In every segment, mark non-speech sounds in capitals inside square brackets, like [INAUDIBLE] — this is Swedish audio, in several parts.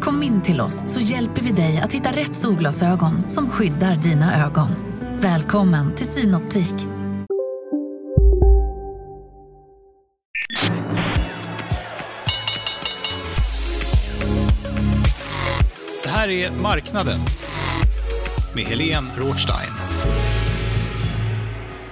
Kom in till oss så hjälper vi dig att hitta rätt solglasögon som skyddar dina ögon. Välkommen till Synoptik. Det här är Marknaden med Helene Rothstein.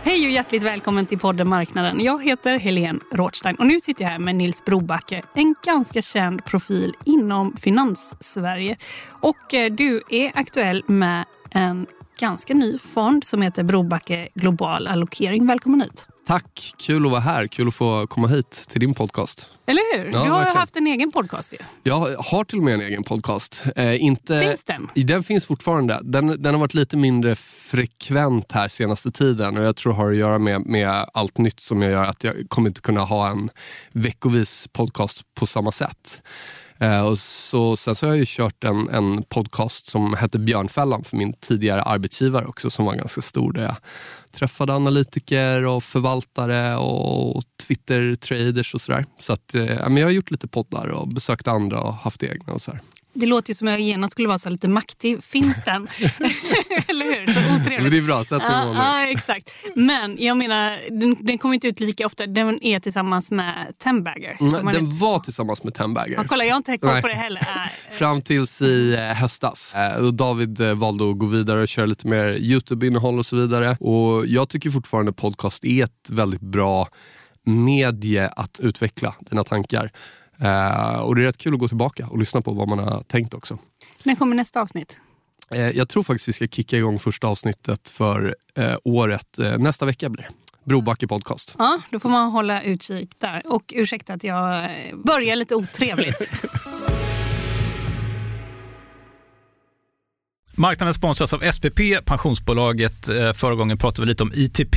Hej och hjärtligt välkommen till podden Marknaden. Jag heter Helene Rothstein och nu sitter jag här med Nils Brobacke, en ganska känd profil inom finans-Sverige. Och eh, du är aktuell med en ganska ny fond som heter Brobacke Global Allokering. Välkommen hit. Tack, kul att vara här. Kul att få komma hit till din podcast. Eller hur? Ja, du har verkligen. haft en egen podcast. Ju. Jag har till och med en egen podcast. Eh, inte, Finns den? Den finns fortfarande. Den, den har varit lite mindre frekvent här senaste tiden och jag tror det har att göra med, med allt nytt som jag gör att jag kommer inte kunna ha en veckovis podcast på samma sätt. Eh, och så, sen så har jag ju kört en, en podcast som hette Björnfällan för min tidigare arbetsgivare också som var ganska stor där jag träffade analytiker och förvaltare och Twitter-traders och sådär. Så att, eh, men jag har gjort lite poddar och besökt andra och haft egna och så här. Det låter ju som jag genast skulle vara så lite maktig. Finns den? [LAUGHS] Eller hur? Så Men otrevligt. det är bra, sätt nivån nu. ja, exakt. Men jag menar, den, den kommer inte ut lika ofta. Den är tillsammans med Tenbagger. som Mm, Den inte- var tillsammans med Tenbagger. Ja, kolla, jag har inte koll på det heller. [LAUGHS] Äh, Fram tills i eh, höstas. Eh, David eh, valde att gå vidare och köra lite mer YouTube-innehåll och så vidare. Och Jag tycker fortfarande podcast är ett väldigt bra medie att utveckla dina tankar. Eh, och Det är rätt kul att gå tillbaka och lyssna på vad man har tänkt också. När kommer nästa avsnitt? Eh, jag tror faktiskt vi ska kicka igång första avsnittet för eh, året. Eh, nästa vecka blir det. Brobacke podcast. Ja, då får man hålla utkik där. Och ursäkta att jag eh, börjar lite otrevligt. [LAUGHS] Marknaden sponsras av SPP, pensionsbolaget. Eh, Förra gången pratade vi lite om ITP.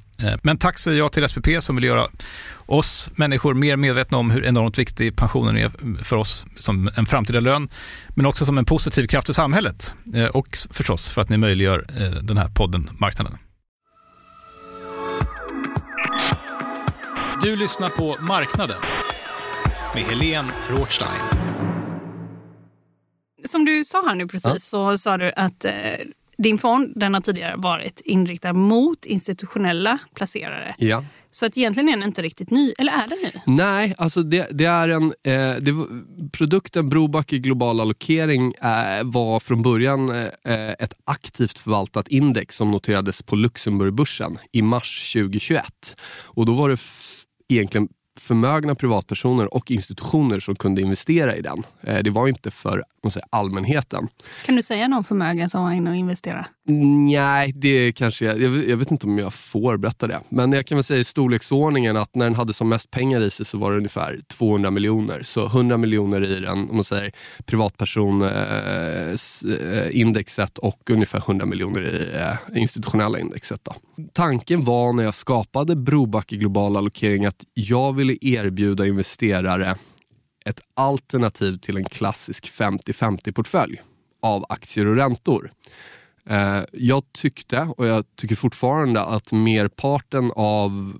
Eh, men tack säger jag till SPP som vill göra oss människor mer medvetna om hur enormt viktig pensionen är för oss som en framtida lön, men också som en positiv kraft i samhället eh, och förstås för att ni möjliggör eh, den här podden Marknaden. Du lyssnar på Marknaden med Helene Rothstein. Som du sa här nu precis ja. så sa du att din fond den har tidigare varit inriktad mot institutionella placerare. Ja. Så att egentligen är den inte riktigt ny, eller är den ny? Nej, alltså det, det är en... Eh, det, produkten Brobacke Global Allokering eh, var från början eh, ett aktivt förvaltat index som noterades på Luxemburgbörsen i mars 2021. Och då var det egentligen förmögna privatpersoner och institutioner som kunde investera i den. Eh, det var inte för säger, allmänheten. Kan du säga någon förmögen som var inne och investerade? Nej, det kanske jag, jag, vet- inte om jag får berätta det. Men jag kan väl säga i storleksordningen att när den hade som mest pengar i sig så var det ungefär 200 miljoner. Så 100 miljoner i den, om man säger privatpersonindexet och ungefär 100 miljoner i eh, institutionella indexet. Då. Tanken var när jag skapade Brobacke Global Allokering att jag ville erbjuda investerare ett alternativ till en klassisk 50-50-portfölj av aktier och räntor. Eh, jag tyckte, och jag tycker fortfarande, att merparten av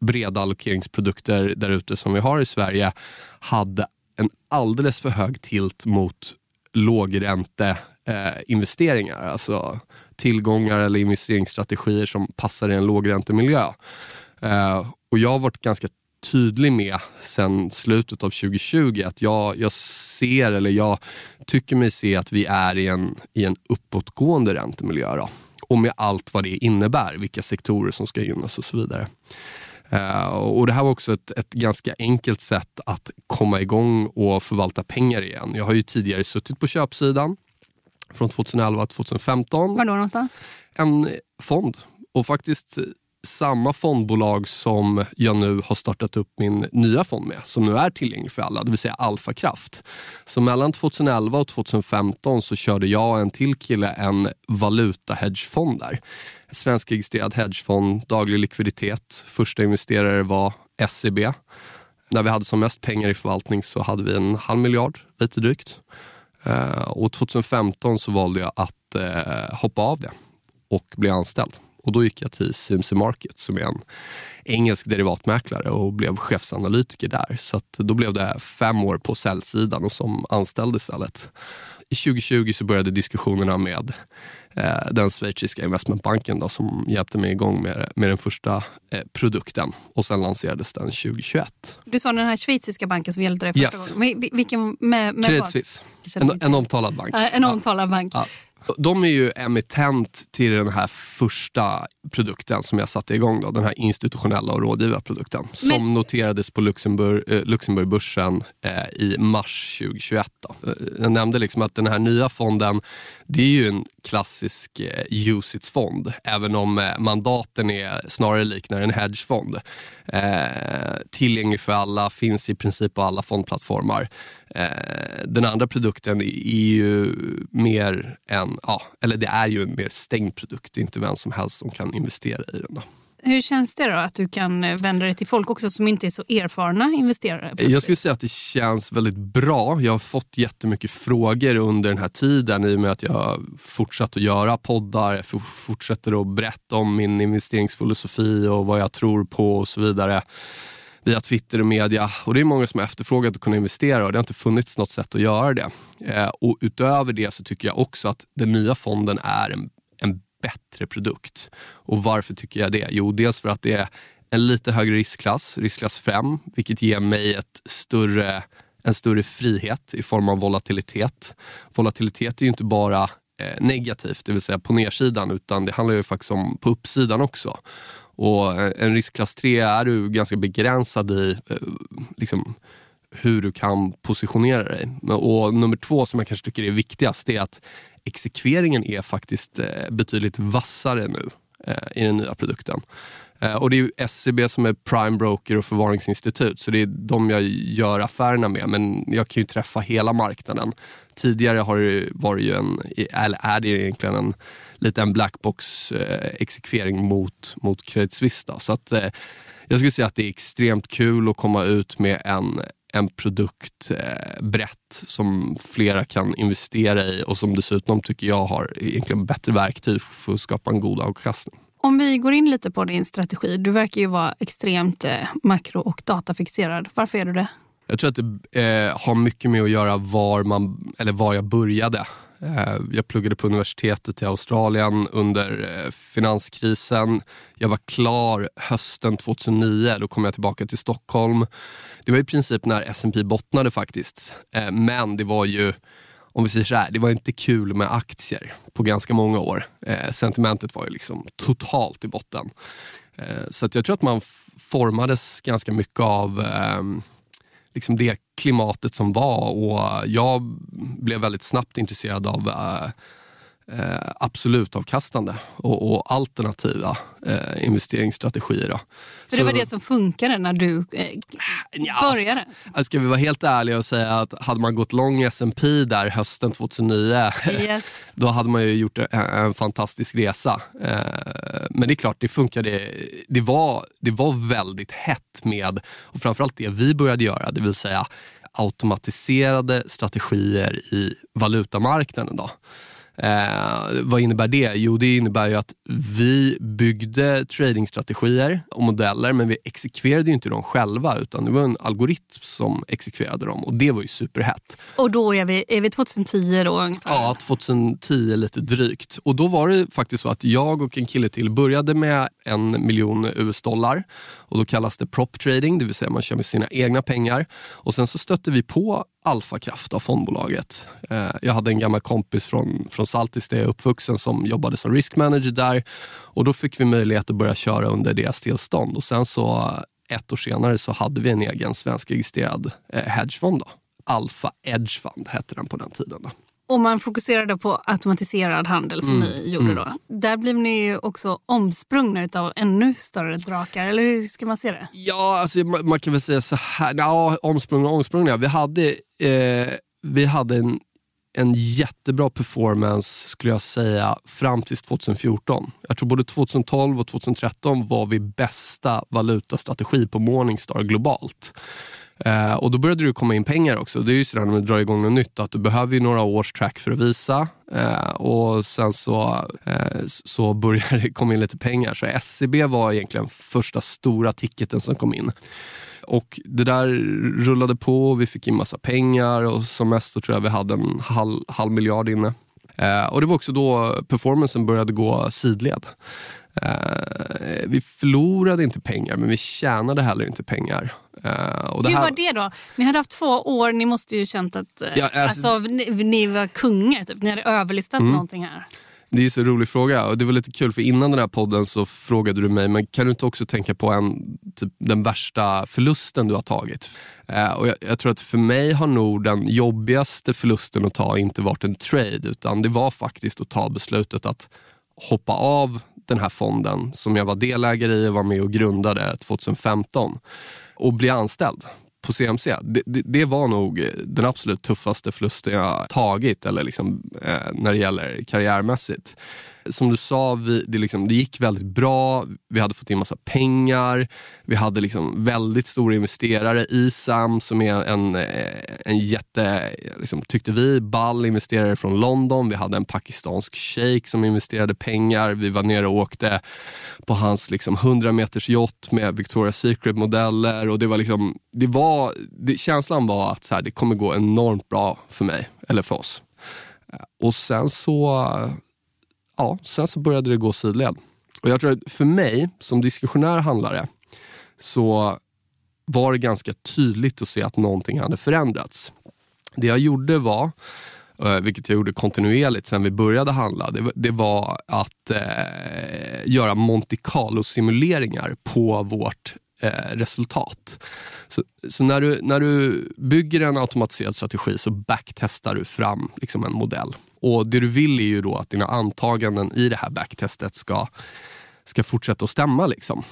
breda allokeringsprodukter där ute som vi har i Sverige hade en alldeles för hög tilt mot lågränteinvesteringar. Eh, alltså tillgångar eller investeringsstrategier som passar i en lågräntemiljö. Eh, och jag har varit ganska tydlig med sen slutet av 2020 att jag, jag ser, eller jag tycker mig se att vi är i en, i en uppåtgående räntemiljö. Då. Och med allt vad det innebär, vilka sektorer som ska gynnas och så vidare. Eh, och Det här var också ett, ett ganska enkelt sätt att komma igång och förvalta pengar igen. Jag har ju tidigare suttit på köpsidan från 2011 till 2015 Var då någonstans? en fond och faktiskt samma fondbolag som jag nu har startat upp min nya fond med, som nu är tillgänglig för alla, det vill säga Alfa Kraft. Så mellan 2011 och 2015 så körde jag och en till kille en valutahedgefond där. En svenskregistrerad hedgefond, daglig likviditet. Första investerare var SEB. När vi hade som mest pengar i förvaltning så hade vi en halv miljard, lite drygt. Eh, och 2015 så valde jag att eh, hoppa av det och bli anställd. Och då gick jag till CMC Markets som är en engelsk derivatmäklare och blev chefsanalytiker där. Så då blev det fem år på säljsidan och som anställd istället. I 2020 så började diskussionerna med eh, den schweiziska investmentbanken då, som hjälpte mig igång med, med den första eh, produkten och sen lanserades den 2021. Du sa den här schweiziska banken som hjälpte dig första Yes. gången. Vilken med, med Credit? Suisse, en, en omtalad bank. Ja, en Ja. omtalad bank. Ja. De är ju emittent till den här första produkten som jag satte igång. Då, den här institutionella och rådgivarprodukten. Som noterades på Luxemburg, eh, Luxemburgbörsen eh, i mars 2021. Då. Eh, Jag nämnde liksom att den här nya fonden, det är ju en klassisk eh, UCITS-fond. Även om eh, mandaten är snarare liknar en hedgefond. Eh, tillgänglig för alla, finns i princip på alla fondplattformar. Eh, den andra produkten är ju mer en, ja, eller det är ju en mer stängd produkt. Det är inte vem som helst som kan investera i den. Då. Hur känns det då att du kan vända dig till folk också som inte är så erfarna investerare? plötsligt? Jag skulle säga att det känns väldigt bra. Jag har fått jättemycket frågor under den här tiden i och med att jag har fortsatt att göra poddar, fortsätter att berätta om min investeringsfilosofi och vad jag tror på och så vidare via Twitter och media. Och det är många som har efterfrågat att kunna investera och det har inte funnits något sätt att göra det. Eh, och utöver det så tycker jag också att den nya fonden är en, en bättre produkt. Och varför tycker jag det? Jo, dels för att det är en lite högre riskklass, riskklass 5, vilket ger mig ett större, en större frihet i form av volatilitet. Volatilitet är ju inte bara eh, negativt, det vill säga på nedsidan, utan det handlar ju faktiskt om på uppsidan också. Och eh, en riskklass 3 är du ganska begränsad i eh, liksom, hur du kan positionera dig. Och nummer två som jag kanske tycker är viktigast är att exekveringen är faktiskt eh, betydligt vassare nu i den nya produkten. Och det är ju SCB som är prime broker och förvaringsinstitut så det är de jag gör affärerna med men jag kan ju träffa hela marknaden. Tidigare har det varit ju en, eller är det egentligen en lite en blackbox eh, mot, mot Credit Suisse. Då. Så att, eh, jag skulle säga att det är extremt kul att komma ut med en, en produkt eh, brett som flera kan investera i och som dessutom tycker jag har egentligen bättre verktyg för att skapa en god avkastning. Om vi går in lite på din strategi. Du verkar ju vara extremt eh, makro och datafixerad. Varför är du det? Jag tror att det eh, har mycket med att göra var, man, eller var jag började. Eh, jag pluggade på universitetet i Australien under eh, finanskrisen. Jag var klar hösten 2009. Då kom jag tillbaka till Stockholm. Det var i princip när S&P bottnade faktiskt. Eh, men det var ju om vi säger så här, det var inte kul med aktier på ganska många år. Sentimentet var ju liksom totalt i botten. Så att jag tror att man formades ganska mycket av ehm, liksom det klimatet som var. Och jag blev väldigt snabbt intresserad av eh, eh, eh, absolut avkastande och, och alternativa eh, investeringsstrategier. Då. För det var det som funkade när du eh, ja, började? Alltså, ska vi vara helt ärliga och säga att hade man gått lång S&P där hösten 2009 yes. [LAUGHS] då hade man ju gjort en, en fantastisk resa. Eh, men det är klart, det funkade. Det var, det var väldigt hett med, och framförallt det vi började göra, det vill säga automatiserade strategier i valutamarknaden. Då. Eh, vad innebär det? Jo, det innebär ju att vi byggde tradingstrategier och modeller men vi exekverade inte dem själva utan det var en algoritm som exekverade dem och det var ju superhett. Och då är vi, är vi 2010 då ungefär? Ja, 2010 lite drygt. Och då var det faktiskt så att jag och en kille till började med en miljon US-dollar och då kallas det prop trading, det vill säga man kör med sina egna pengar. Och sen så stötte vi på Alfakraft av fondbolaget. Eh, jag hade en gammal kompis från, från Saltis där jag är uppvuxen som jobbade som risk manager där och då fick vi möjlighet att börja köra under deras tillstånd och sen så ett år senare så hade vi en egen svenskregistrerad eh, hedgefond. Då. Alpha Edge Fund hette den på den tiden. Då. Och man fokuserade på automatiserad handel som mm. ni gjorde då. Där blev ni ju också omsprungna av ännu större drakar, eller hur ska man se det? Ja, alltså, man, man kan väl säga så här, ja, omsprungna och omsprungna. Vi hade, eh, vi hade en, en jättebra performance skulle jag säga fram till 2014. Jag tror både 2012 och 2013 var vi bästa valutastrategi på Morningstar globalt. Eh, och då började det komma in pengar också. Det är ju sådär när man drar igång något nytt att du behöver ju några års track för att visa eh, och sen så, eh, så börjar [LAUGHS] det komma in lite pengar. Så SCB var egentligen första stora ticketen som kom in. Och det där rullade på och vi fick in massa pengar och som mest så tror jag vi hade en halv, halv miljard inne. Eh, och det var också då performancen började gå sidled. Uh, vi förlorade inte pengar, men vi tjänade heller inte pengar. Uh, och det Hur här... var det då? Ni hade haft två år, ni måste ju känt att uh, ja, alltså... Alltså, ni, ni, var kungar, typ. ni hade överlistat mm. någonting här. Det är en rolig fråga och det var lite kul för innan den här podden så frågade du mig, men kan du inte också tänka på en, typ, den värsta förlusten du har tagit? Eh, och jag, jag, tror att för mig har nog den jobbigaste förlusten att ta inte varit en trade utan det var faktiskt att ta beslutet att hoppa av den här fonden som jag var delägare i och var med och grundade 2015 och bli anställd på CMC. Det, det, det, var nog eh, den absolut tuffaste förlusten jag tagit eller liksom, eh, när det gäller karriärmässigt som du sa, vi, det, liksom, det gick väldigt bra. Vi hade fått in massa pengar. Vi hade liksom väldigt stora investerare. ISAM som är en, eh, en jätte, liksom, tyckte vi, ball investerare från London. Vi hade en pakistansk shejk som investerade pengar. Vi var nere och åkte på hans liksom, 100 meters yacht med Victoria's Secret-modeller. Och det var liksom, det var, det, känslan var att så här, det kommer gå enormt bra för mig, eller för oss. Eh, och sen så ja, sen så började det gå sidled. Och jag tror att för mig som diskussionär handlare så var det ganska tydligt att se att någonting hade förändrats. Det jag gjorde var, eh, vilket jag gjorde kontinuerligt sen vi började handla, det, det var att eh, göra Monte Carlo-simuleringar på vårt eh, resultat. Så, så, när, du, när du bygger en automatiserad strategi så backtestar du fram liksom en modell. Och Det du vill är ju då att dina antaganden i det här backtestet ska ska fortsätta att stämma. Liksom.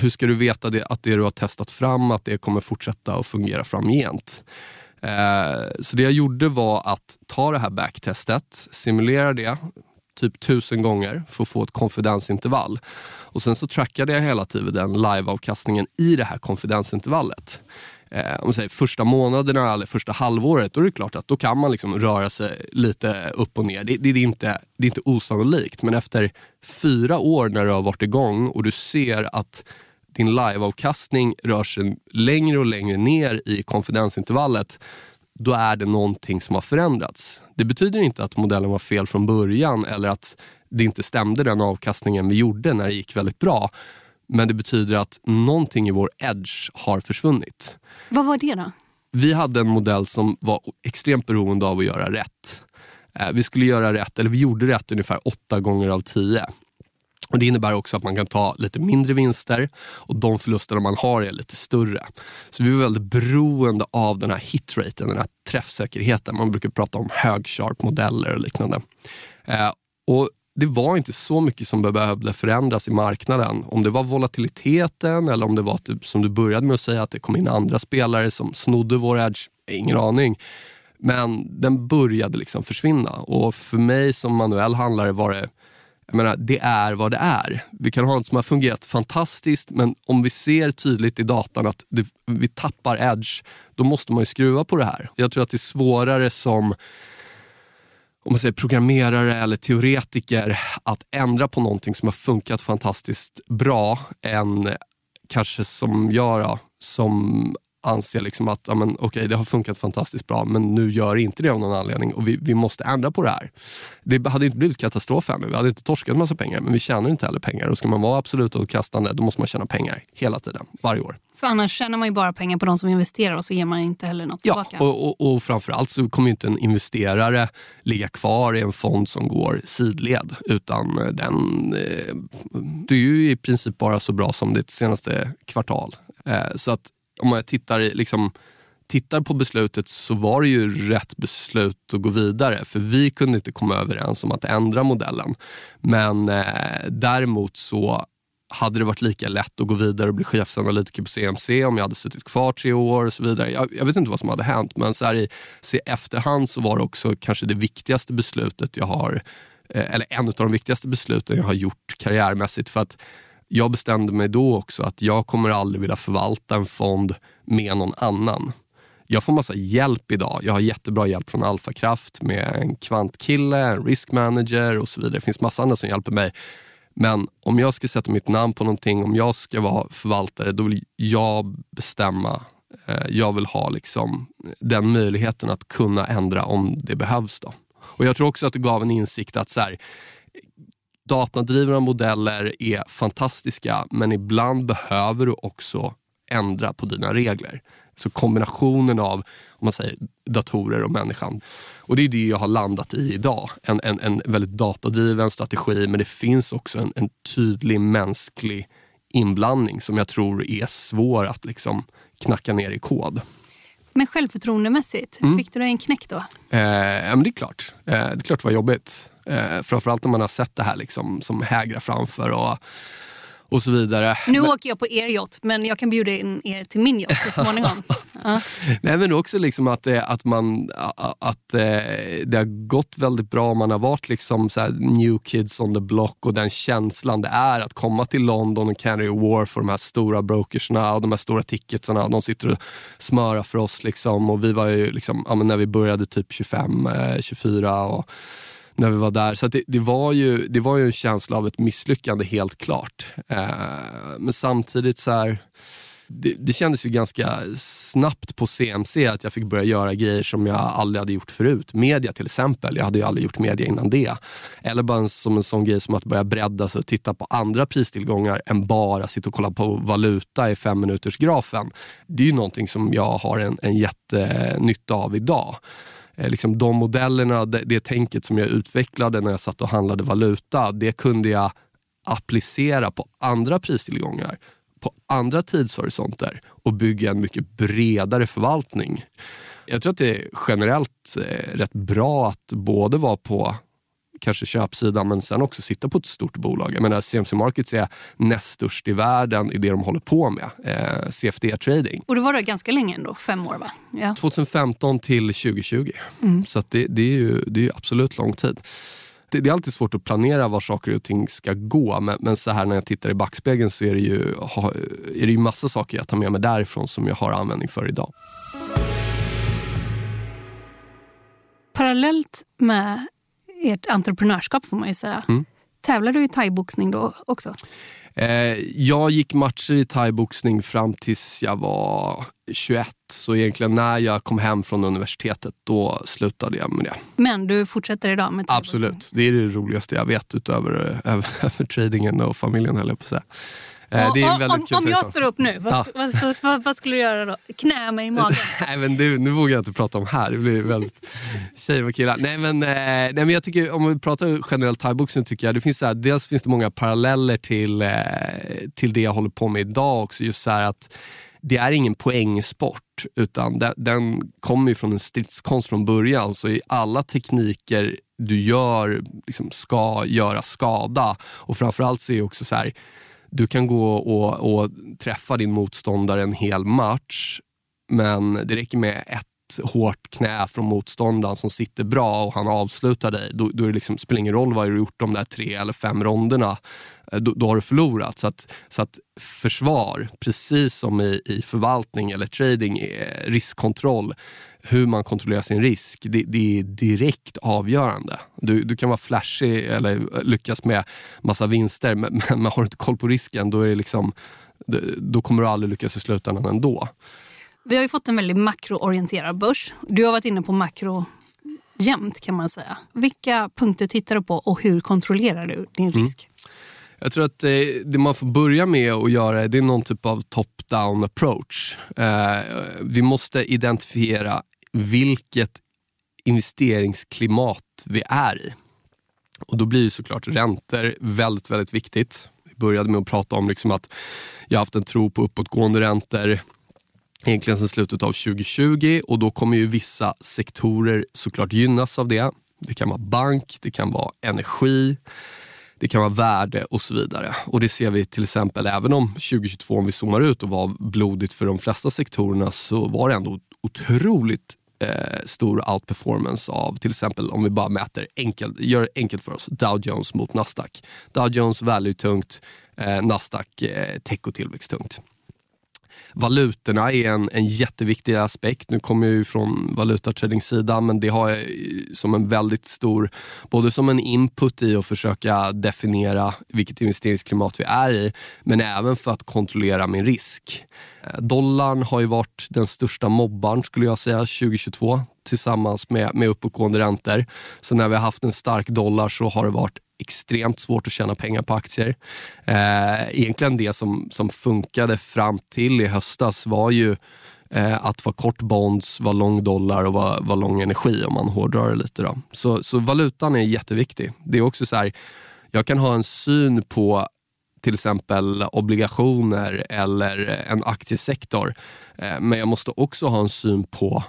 Hur ska du veta det, att det du har testat fram att det kommer fortsätta att fungera framgent? Eh, så det jag gjorde var att ta det här backtestet, simulera det, typ tusen gånger för att få ett konfidensintervall. Och sen så trackade jag hela tiden den liveavkastningen i det här konfidensintervallet. Eh, om säger, första månaderna eller första halvåret, då är det klart att då kan man liksom röra sig lite upp och ner. Det, det, det, är inte, det är inte osannolikt, men efter fyra år när du har varit igång och du ser att din liveavkastning rör sig längre och längre ner i konfidensintervallet, då är det någonting som har förändrats. Det betyder inte att modellen var fel från början eller att det inte stämde den avkastningen vi gjorde när det gick väldigt bra. Men det betyder att någonting i vår edge har försvunnit. Vad var det då? Vi hade en modell som var extremt beroende av att göra rätt. Eh, vi skulle göra rätt, eller vi gjorde rätt ungefär åtta gånger av tio. Och Det innebär också att man kan ta lite mindre vinster och de förlusterna man har är lite större. Så vi är väldigt beroende av den här hitraten, den här träffsäkerheten. Man brukar prata om hög modeller och liknande. Eh, och det var inte så mycket som behövde förändras i marknaden. Om det var volatiliteten eller om det var typ, som du började med att säga att det kom in andra spelare som snodde vår edge, ingen aning. Men den började liksom försvinna och för mig som manuell handlare var det jag menar, det är vad det är. Vi kan ha något som har fungerat fantastiskt men om vi ser tydligt i datan att det, vi tappar edge, då måste man ju skruva på det här. Jag tror att det är svårare som om man säger programmerare eller teoretiker att ändra på någonting som har funkat fantastiskt bra än kanske som jag då, som anser liksom att ja, men, okay, det har funkat fantastiskt bra men nu gör inte det av någon anledning och vi, vi måste ändra på det här. Det hade inte blivit katastrof ännu. Vi hade inte torskat massa pengar men vi tjänar inte heller pengar. Och ska man vara absolut avkastande då måste man tjäna pengar hela tiden, varje år. För annars tjänar man ju bara pengar på de som investerar och så ger man inte heller något ja, tillbaka. Och, och, och framförallt så kommer inte en investerare ligga kvar i en fond som går sidled. Utan den, eh, det är ju i princip bara så bra som det senaste kvartal. Eh, så att om man tittar, liksom, tittar på beslutet så var det ju rätt beslut att gå vidare. För vi kunde inte komma överens om att ändra modellen. Men eh, däremot så hade det varit lika lätt att gå vidare och bli chefsanalytiker på CMC om jag hade suttit kvar tre år och så vidare. Jag, jag vet inte vad som hade hänt men så här i se efterhand så var det också kanske det viktigaste beslutet jag har, eh, eller en av de viktigaste besluten jag har gjort karriärmässigt. För att jag bestämde mig då också att jag kommer aldrig vilja förvalta en fond med någon annan. Jag får massa hjälp idag. Jag har jättebra hjälp från Alfakraft med en kvantkille, en risk manager och så vidare. Det finns massa andra som hjälper mig. Men om jag ska sätta mitt namn på någonting, om jag ska vara förvaltare, då vill jag bestämma. Eh, jag vill ha liksom den möjligheten att kunna ändra om det behövs. Då. Och Jag tror också att det gav en insikt att så här, datadrivna modeller är fantastiska men ibland behöver du också ändra på dina regler. Så kombinationen av om man säger, datorer och människan. Och Det är det jag har landat i idag. En, en, en väldigt datadriven strategi men det finns också en, en tydlig mänsklig inblandning som jag tror är svår att liksom knacka ner i kod. Men självförtroendemässigt, mm. fick du en knäck då? Eh, ja, men det är klart. Eh, det är klart det var jobbigt. Eh, framförallt när man har sett det här liksom, som hägrar framför. Och, och så vidare. Nu men... åker jag på er yacht, men jag kan bjuda in er till min yacht så småningom. [LAUGHS] ja. Nej, men också liksom att, att, man, att eh, det har gått väldigt bra. Man har varit liksom så new kids on the block och den känslan det är att komma till London och Canary Wharf och de här stora brokersna och de här stora ticketsarna. De sitter och smörar för oss. Liksom. Och vi var ju liksom, ja, när vi började typ 25, 24 eh, och när vi var där. Så det, det, var ju, det var ju en känsla av ett misslyckande helt klart. Eh, men samtidigt så här, det, det, kändes ju ganska snabbt på CMC att jag fick börja göra grejer som jag aldrig hade gjort förut. Media till exempel. Jag hade ju aldrig gjort media innan det. Eller bara en, som en sån grej som att börja bredda sig och titta på andra pristillgångar än bara sitta och kolla på valuta i fem minuters grafen. Det är ju någonting som jag har en, en jättenytta av idag. Eh, liksom de modellerna, det, det tänket som jag utvecklade när jag satt och handlade valuta, det kunde jag applicera på andra pristillgångar, på andra tidshorisonter och bygga en mycket bredare förvaltning. Jag tror att det är generellt eh, rätt bra att både vara på kanske köpsidan men sen också sitta på ett stort bolag. Jag menar CMC Markets är näst störst i världen i det de håller på med, eh, CFD-trading. Och det var det ganska länge ändå, fem år va? Ja. 2015 till 2020. Mm. Så det, det, är ju det är absolut lång tid. det, är alltid svårt att planera var saker och ting ska gå. Men, men så här när jag tittar i backspegeln så är det, ju, är det ju massa saker jag tar med mig därifrån som jag har användning för idag. Parallellt med ert entreprenörskap får man ju säga. Mm. Tävlar du i thaiboxning då också? Eh, jag gick matcher i thaiboxning fram tills jag var 21. Så egentligen när jag kom hem från universitetet, då slutade jag med det. Men du fortsätter idag med thaiboxning? Absolut. Det är det roligaste jag vet utöver [LAUGHS] över, över tradingen och familjen, höll jag på att säga. Eh, det är väldigt om, om jag står upp nu, vad, ja. vad, vad, vad, skulle du göra då? Knä mig i magen? [LAUGHS] nej, men det, nu vågar jag inte prata om här. Det blir väldigt tjejer och killar. Nej men, eh, nej, men jag tycker, om vi pratar generellt thaiboxning, tycker jag det finns så här, dels finns det många paralleller till, eh, till det jag håller på med idag också. Just så att det är ingen poängsport utan den, den kommer från en stridskonst från början. Så i alla tekniker du gör liksom ska göra skada. Och framförallt så är det också så här, du kan gå och, och träffa din motståndare en hel match, men det räcker med ett hårt knä från motståndaren som sitter bra och han avslutar dig. Då, då det liksom, spelar ingen roll vad du har gjort de där tre eller fem ronderna. Eh, då, då har du förlorat. Så att, så att försvar, precis som i, i förvaltning eller trading, eh, riskkontroll hur man kontrollerar sin risk, det, det, är direkt avgörande. Du, du kan vara flashig eller lyckas med massa vinster, men, men har du inte koll på risken, då, är det liksom, då kommer du aldrig lyckas i slutändan ändå. Vi har ju fått en väldigt makroorienterad börs. Du har varit inne på makro jämt kan man säga. Vilka punkter tittar du på och hur kontrollerar du din mm. risk? Mm. Jag tror att det, eh, det man får börja med att göra det är någon typ av top-down approach. Eh, vi måste identifiera vilket investeringsklimat vi är i. Och Då blir såklart räntor väldigt, väldigt viktigt. Vi började med att prata om liksom att jag har haft en tro på uppåtgående räntor egentligen sedan slutet av 2020 och då kommer ju vissa sektorer såklart gynnas av det. Det kan vara bank, det kan vara energi, det kan vara värde och så vidare. Och Det ser vi till exempel även om 2022, om vi zoomar ut och var blodigt för de flesta sektorerna, så var det ändå otroligt eh, stor outperformance av till exempel om vi bara mäter enkelt, gör det enkelt för oss, Dow Jones mot Nasdaq. Dow Jones value-tungt, eh, Nasdaq eh, tech och tillväxt-tungt. Valutorna är en, en jätteviktig aspekt. Nu kommer jag ju från valutatradingsidan men det har jag som en väldigt stor, både som en input i att försöka definiera vilket investeringsklimat vi är i, men även för att kontrollera min risk. Eh, dollarn har ju varit den största mobbaren skulle jag säga 2022 tillsammans med, med uppåtgående räntor. Så när vi har haft en stark dollar så har det varit extremt svårt att tjäna pengar på aktier. Eh, egentligen det som, som funkade fram till i höstas var ju eh, att vara kort bonds, vara lång dollar och vara, vara lång energi om man hårdrar det lite. Då. Så, så valutan är jätteviktig. Det är också så här, jag kan ha en syn på till exempel obligationer eller en aktiesektor. Eh, men jag måste också ha en syn på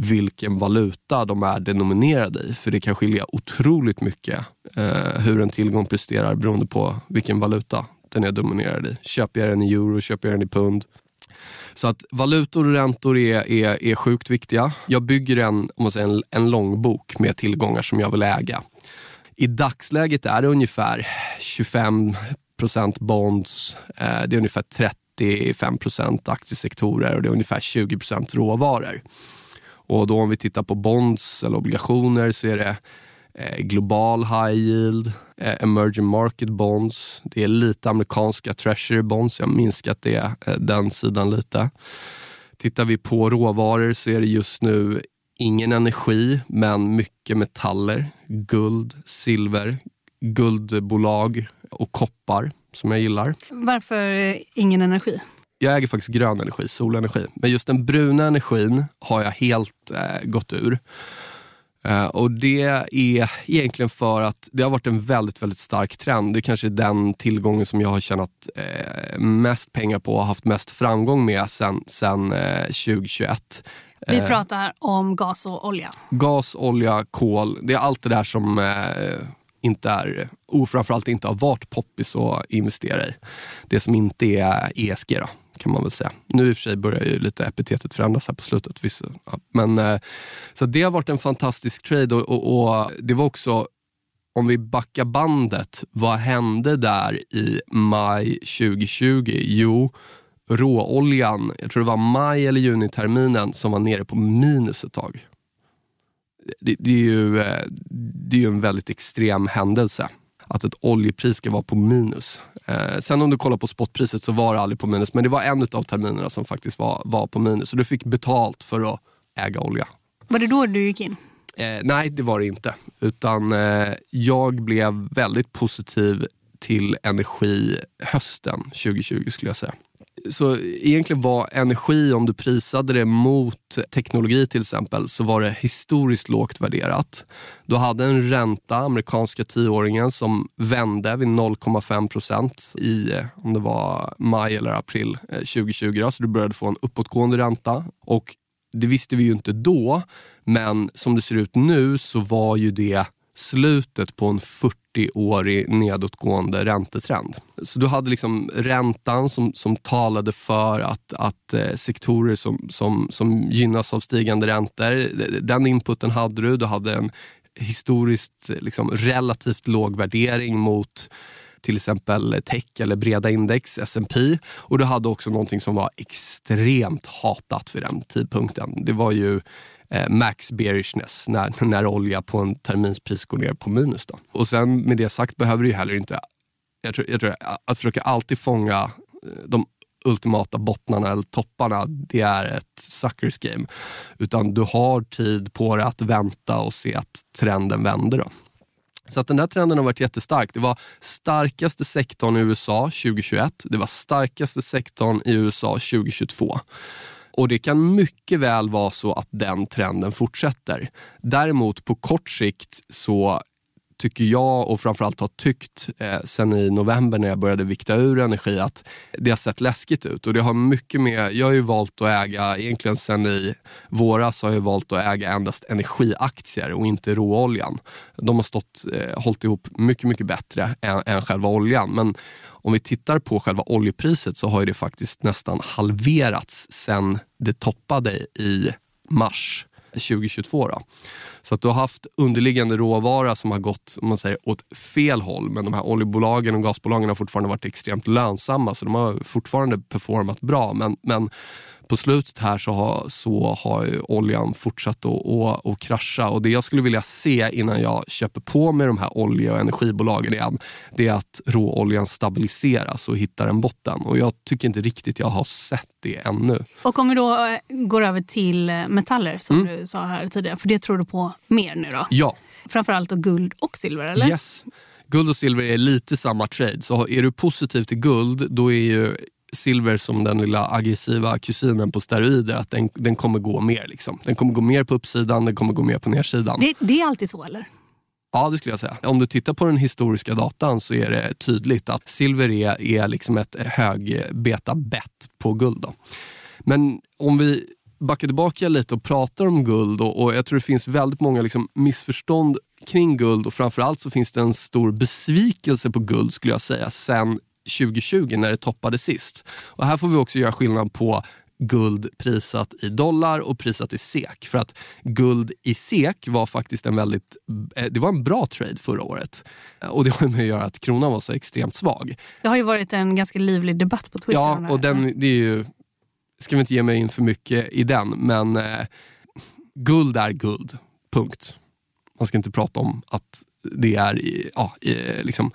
vilken valuta de är denominerade i. För det kan skilja otroligt mycket eh, hur en tillgång presterar beroende på vilken valuta den är dominerad i. Köper jag den i euro, köper jag den i pund? Så att valutor och räntor är, är, är sjukt viktiga. Jag bygger en, om man säger, en, en långbok med tillgångar som jag vill äga. I dagsläget är det ungefär 25 bonds, eh, det är ungefär 35% aktiesektorer och det är ungefär 20% råvaror. Och då om vi tittar på bonds eller obligationer så är det eh, global high yield, eh, emerging market bonds. Det är lite amerikanska treasury bonds. Jag har minskat det, eh, den sidan lite. Tittar vi på råvaror så är det just nu ingen energi, men mycket metaller. Guld, silver, guldbolag och koppar som jag gillar. Varför ingen energi? Jag äger faktiskt grön energi, solenergi. Men just den bruna energin har jag helt eh, gått ur. Uh, och Det är egentligen för att det har varit en väldigt, väldigt stark trend. Det kanske är den tillgången som jag har tjänat uh, mest pengar på och haft mest framgång med sen, sen uh, 2021. Vi pratar om gas och olja. Gas, olja, kol. Det är allt det där som inte är, och framförallt inte har varit poppis att investera i. Det som inte är ESG då, kan man väl säga. Nu i och för sig börjar ju lite epitetet förändras här på slutet. Visst, ja. Men, eh, så det har varit en fantastisk trade och, och, och, det var också om vi backar bandet, vad hände där i maj 2020? Jo, råoljan, jag tror det var maj eller juniterminen som var nere på minus ett tag. Det, det, är ju, eh, det är ju en väldigt extrem händelse att ett oljepris ska vara på minus. Eh, sen om du kollar på spotpriset så var det aldrig på minus, men det var en av terminerna som faktiskt var, var på minus. Så du fick betalt för att äga olja. Var det då du gick in? Eh, nej, det var det inte. Utan eh, jag blev väldigt positiv till energi hösten 2020 skulle jag säga. Så egentligen var energi, om du prisade det mot teknologi till exempel, så var det historiskt lågt värderat. Du hade en ränta, amerikanska tioåringen, som vände vid 0,5 procent i, eh, om det var maj eller april eh, 2020. Så du började få en uppåtgående ränta. Och det visste vi ju inte då, men som det ser ut nu så var ju det slutet på en 40-årig nedåtgående räntetrend. Så du hade liksom räntan som, som talade för att, att eh, sektorer som, som, som gynnas av stigande räntor, den inputen hade du. Du hade en historiskt eh, liksom, relativt låg värdering mot till exempel tech eller breda index, S&P och du hade också någonting som var extremt hatat vid den tidpunkten. Det var ju eh, max bearishness när, [LAUGHS] när olja på en terminspris går ner på minus. Då. Och sen med det sagt behöver du heller inte, jag tror, jag tror att försöka alltid fånga eh, de ultimata bottnarna eller topparna, det är ett suckers game. Utan du har tid på dig att vänta och se att trenden vänder. Då. Så att den där trenden har varit jättestark. Det var starkaste sektorn i USA 2021. Det var starkaste sektorn i USA 2022. Och det kan mycket väl vara så att den trenden fortsätter. Däremot på kort sikt så tycker jag och framförallt har tyckt eh, sen i november när jag började vikta ur energi att det har sett läskigt ut. Och det har mycket med, jag har ju valt att äga, egentligen sen i våras har jag valt att äga endast energiaktier och inte råoljan. De har stått, eh, hållit ihop mycket, mycket bättre än, än själva oljan. Men om vi tittar på själva oljepriset så har det faktiskt nästan halverats sen det toppade i mars 2022. Då. Så att du har haft underliggande råvara som har gått om man säger, åt fel håll men de här oljebolagen och gasbolagen har fortfarande varit extremt lönsamma så de har fortfarande performat bra. Men, men på slutet här så har, så har oljan fortsatt att, att, att krascha och det jag skulle vilja se innan jag köper på mig de här olje och energibolagen igen, det är att råoljan stabiliseras och hittar en botten. Och jag tycker inte riktigt jag har sett det ännu. Och om vi då eh, går över till eh, metaller som mm. du sa här tidigare, för det tror du på mer nu då? Ja. Framförallt då guld och silver eller? Yes. Guld och silver är lite samma trade. Så är du positiv till guld, då är ju silver som den lilla aggressiva kusinen på steroider, att den, den kommer gå mer. Liksom. Den kommer gå mer på uppsidan, den kommer gå mer på nedsidan. Det, det är alltid så eller? Ja, det skulle jag säga. Om du tittar på den historiska datan så är det tydligt att silver är, är liksom ett högbeta bett på guld. Då. Men om vi backar tillbaka lite och pratar om guld och, och jag tror det finns väldigt många liksom missförstånd kring guld och framförallt så finns det en stor besvikelse på guld skulle jag säga sen 2020 när det toppade sist. Och här får vi också göra skillnad på guld prisat i dollar och prisat i SEK. För att guld i SEK var faktiskt en väldigt eh, det var en bra trade förra året. Och det har med att göra att kronan var så extremt svag. Det har ju varit en ganska livlig debatt på Twitter. Ja, och den, det är ju, ska vi inte ge mig in för mycket i den, men eh, guld är guld. Punkt. Man ska inte prata om att det är ja, liksom,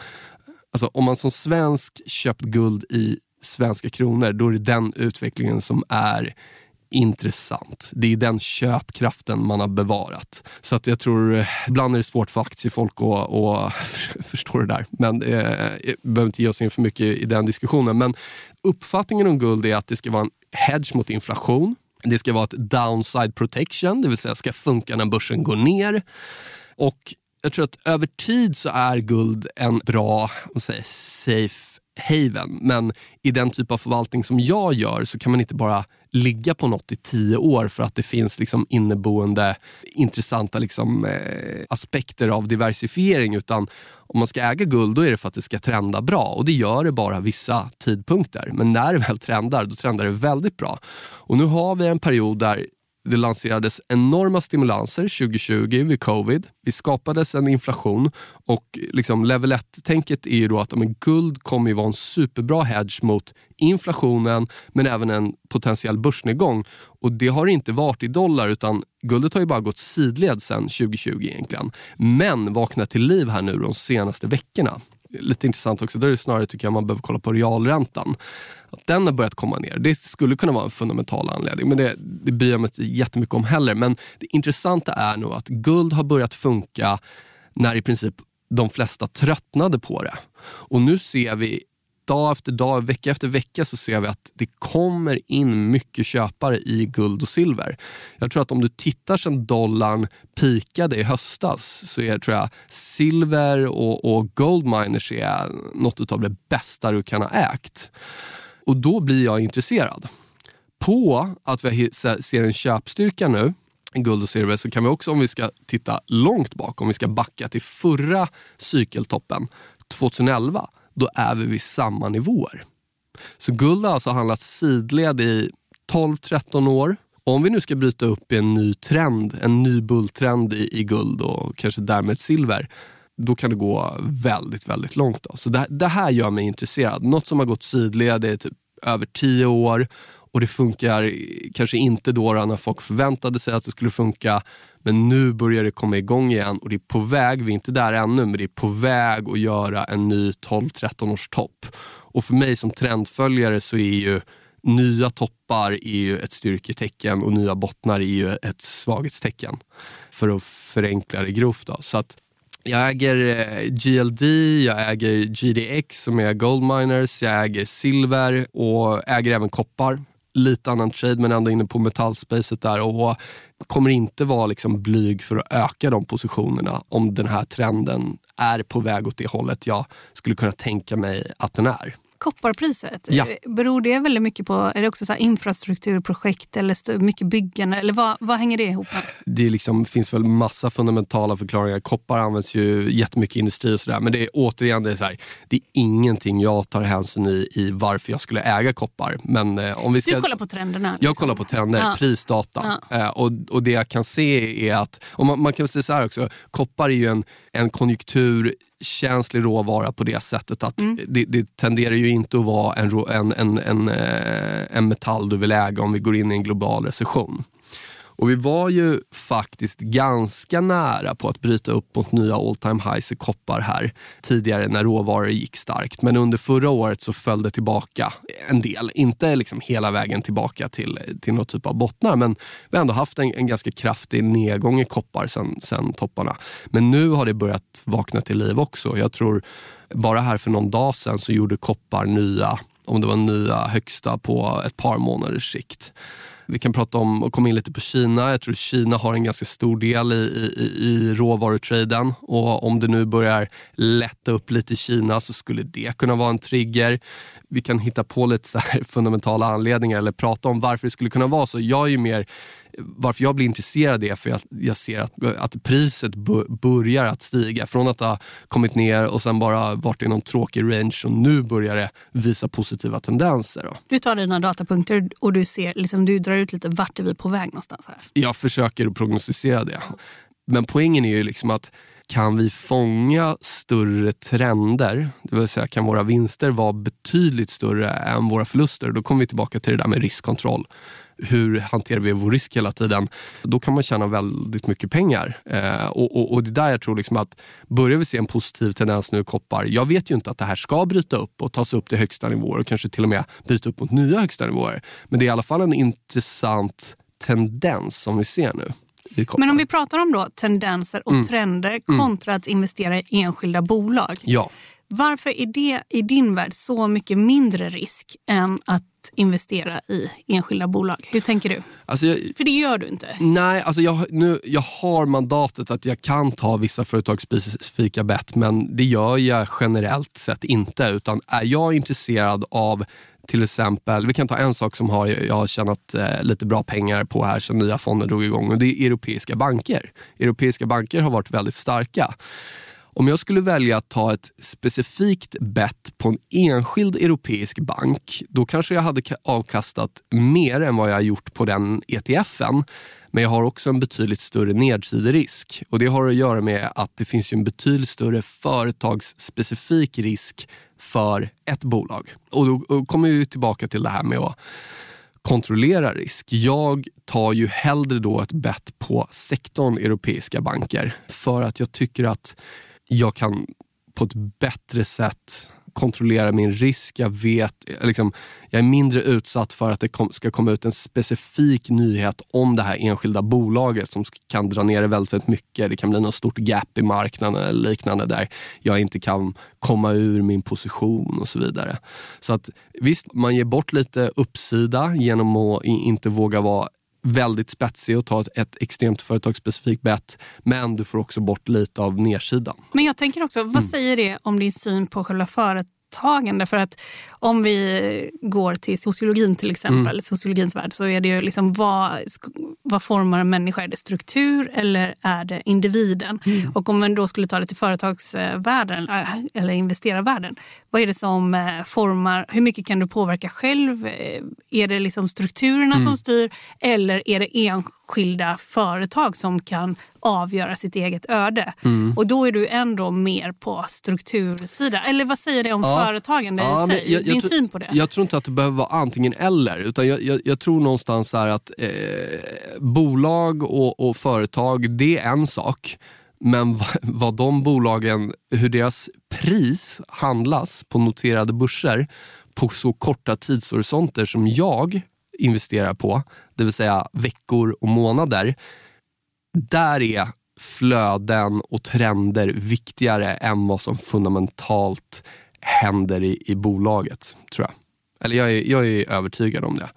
Alltså, om man som svensk köpt guld i svenska kronor, då är det den utvecklingen som är intressant. Det är den köpkraften man har bevarat. Så att jag tror, eh, ibland är det svårt för aktiefolk att, att [LAUGHS] förstå det där. Men eh, jag behöver inte ge oss in för mycket i den diskussionen. Men uppfattningen om guld är att det ska vara en hedge mot inflation. Det ska vara ett downside protection, det vill säga ska funka när börsen går ner. Och jag tror att över tid så är guld en bra säger, safe haven. Men i den typ av förvaltning som jag gör så kan man inte bara ligga på något i tio år för att det finns liksom inneboende intressanta liksom, eh, aspekter av diversifiering. Utan om man ska äga guld då är det för att det ska trenda bra och det gör det bara vissa tidpunkter. Men när det väl trendar, då trendar det väldigt bra. Och nu har vi en period där det lanserades enorma stimulanser 2020 vid covid. Det skapades en inflation och liksom level 1-tänket är ju då att men guld kommer ju vara en superbra hedge mot inflationen men även en potentiell börsnedgång. Och det har inte varit i dollar utan guldet har ju bara gått sidled sedan 2020 egentligen. Men vaknat till liv här nu de senaste veckorna lite intressant också, där är det snarare tycker jag man behöver kolla på realräntan. Att den har börjat komma ner. Det skulle kunna vara en fundamental anledning, men det, det bryr jag mig inte jättemycket om heller. Men det intressanta är nog att guld har börjat funka när i princip de flesta tröttnade på det. Och nu ser vi dag efter dag, vecka efter vecka så ser vi att det kommer in mycket köpare i guld och silver. Jag tror att om du tittar sen dollarn pikade i höstas så är tror jag silver och, och goldminers är något av det bästa du kan ha ägt. Och då blir jag intresserad. På att vi ser en köpstyrka nu guld och silver så kan vi också om vi ska titta långt bak, om vi ska backa till förra cykeltoppen 2011 då är vi vid samma nivåer. Så guld har alltså handlat sidled i 12-13 år. Om vi nu ska bryta upp i en ny trend, en ny bulltrend i, i guld och kanske därmed silver, då kan det gå väldigt, väldigt långt. Då. Så det, det här gör mig intresserad. Något som har gått sidled i typ över 10 år och det funkar kanske inte då när folk förväntade sig att det skulle funka. Men nu börjar det komma igång igen och det är på väg, vi är inte där ännu, men det är på väg att göra en ny 12-13 års topp. Och för mig som trendföljare så är ju nya toppar är ju ett styrketecken och nya bottnar är ju ett svaghetstecken. För att förenkla det grovt. Då. Så att jag äger eh, GLD, jag äger GDX som är Goldminers, jag äger silver och äger även koppar lite annan trade men ändå inne på metallspacet där. Och kommer inte vara liksom blyg för att öka de positionerna om den här trenden är på väg åt det hållet jag skulle kunna tänka mig att den är kopparpriset, ja. beror det väldigt mycket på är det också så infrastrukturprojekt eller mycket byggande? Eller vad, vad hänger det ihop med? Det liksom, finns väl massa fundamentala förklaringar. Koppar används ju jättemycket i industri och sådär. Men det är återigen det är, så här, det är ingenting jag tar hänsyn i, i varför jag skulle äga koppar. Men, eh, om vi ska, du kollar på trenderna? Liksom. Jag kollar på trender, ja. prisdata. Ja. Eh, och, och det jag kan se är att, och man, man kan säga så här också, koppar är ju en, en konjunktur känslig råvara på det sättet att mm. det, det, tenderar ju inte att vara en, en, en, en, eh, en metall du vill äga om vi går in i en global recession. Och vi var ju faktiskt ganska nära på att bryta upp mot nya all time highs i koppar här tidigare när råvaror gick starkt. Men under förra året så föll det tillbaka en del. Inte liksom hela vägen tillbaka till, till någon typ av bottnar men vi har ändå haft en, en ganska kraftig nedgång i koppar sen, sen topparna. Men nu har det börjat vakna till liv också. Jag tror bara här för någon dag sen så gjorde koppar nya om det var nya högsta på ett par månaders sikt. Vi kan prata om och komma in lite på Kina. Jag tror Kina har en ganska stor del i, i, i råvarutraden och om det nu börjar lätta upp lite i Kina så skulle det kunna vara en trigger. Vi kan hitta på lite så [LAUGHS] fundamentala anledningar eller prata om varför det skulle kunna vara så. Jag är mer varför jag blir intresserad är för att jag ser att, att priset börjar att stiga. Från att ha kommit ner och sen bara varit i någon tråkig range och nu börjar det visa positiva tendenser. Då. Du tar dina datapunkter och du, ser, liksom, du drar ut lite vart är vi på väg någonstans? här? Jag försöker att prognostisera det. Men poängen är ju liksom att kan vi fånga större trender, det vill säga kan våra vinster vara betydligt större än våra förluster, då kommer vi tillbaka till det där med riskkontroll hur hanterar vi vår risk hela tiden? Då kan man tjäna väldigt mycket pengar. Eh, och, och, och, det där jag tror liksom att börjar vi se en positiv tendens nu i koppar, jag vet ju inte att det här ska bryta upp och ta sig upp till högsta nivåer och kanske till och med bryta upp mot nya högsta nivåer. Men det är i alla fall en intressant tendens som vi ser nu. Men om vi pratar om då tendenser och mm. trender mm. kontra att investera i enskilda bolag. Ja. Varför är det i din värld så mycket mindre risk än att investera i enskilda bolag? Hur tänker du? Alltså jag, För det gör du inte. Nej, alltså jag, nu, jag har mandatet att jag kan ta vissa företagsspecifika bett men det gör jag generellt sett inte. Utan är jag intresserad av till exempel, vi kan ta en sak som har, jag har tjänat eh, lite bra pengar på här sedan nya fonder drog igång och det är europeiska banker. Europeiska banker har varit väldigt starka. Om jag skulle välja att ta ett specifikt bett på en enskild europeisk bank, då kanske jag hade avkastat mer än vad jag har gjort på den ETFen. Men jag har också en betydligt större nedsiderisk. Och det har att göra med att det finns en betydligt större företagsspecifik risk för ett bolag. Och då kommer vi tillbaka till det här med att kontrollera risk. Jag tar ju hellre då ett bett på sektorn europeiska banker för att jag tycker att jag kan på ett bättre sätt kontrollerar min risk. Jag vet, liksom, jag är mindre utsatt för att det kom, ska komma ut en specifik nyhet om det här enskilda bolaget som kan dra ner det väldigt, väldigt mycket. Det kan bli något stort gap i marknaden eller liknande där jag inte kan komma ur min position och så vidare. Så att visst, man ger bort lite uppsida genom att inte våga vara väldigt spetsig och ta ett, ett extremt företagsspecifikt bett. Men du får också bort lite av nedsidan. Men jag tänker också, vad mm. säger det om din syn på själva företaget? Mottagande. För att om vi går till sociologin till exempel, mm. sociologins värld, så är det ju liksom vad, vad formar en människa? Är det struktur eller är det individen? Mm. Och om man då skulle ta det till företagsvärlden äh, eller investerarvärlden, vad är det som äh, formar, hur mycket kan du påverka själv? Eh, är det liksom strukturerna mm. som styr eller är det enskilda företag som kan avgöra sitt eget öde. Mm. Och då är du ändå mer på struktursida. Eller vad säger det om ja. företagande ja, i sig? Jag, Din jag, syn på det? Jag tror inte att det behöver vara antingen eller. Utan jag, jag, jag tror någonstans här att eh, bolag och, och företag, det är en sak. Men [LAUGHS] vad de bolagen, hur deras pris handlas på noterade börser på så korta tidshorisonter som jag investerar på, det vill säga veckor och månader, där är flöden och trender viktigare än vad som fundamentalt händer i, i bolaget, tror jag. Eller jag är, jag är övertygad om det.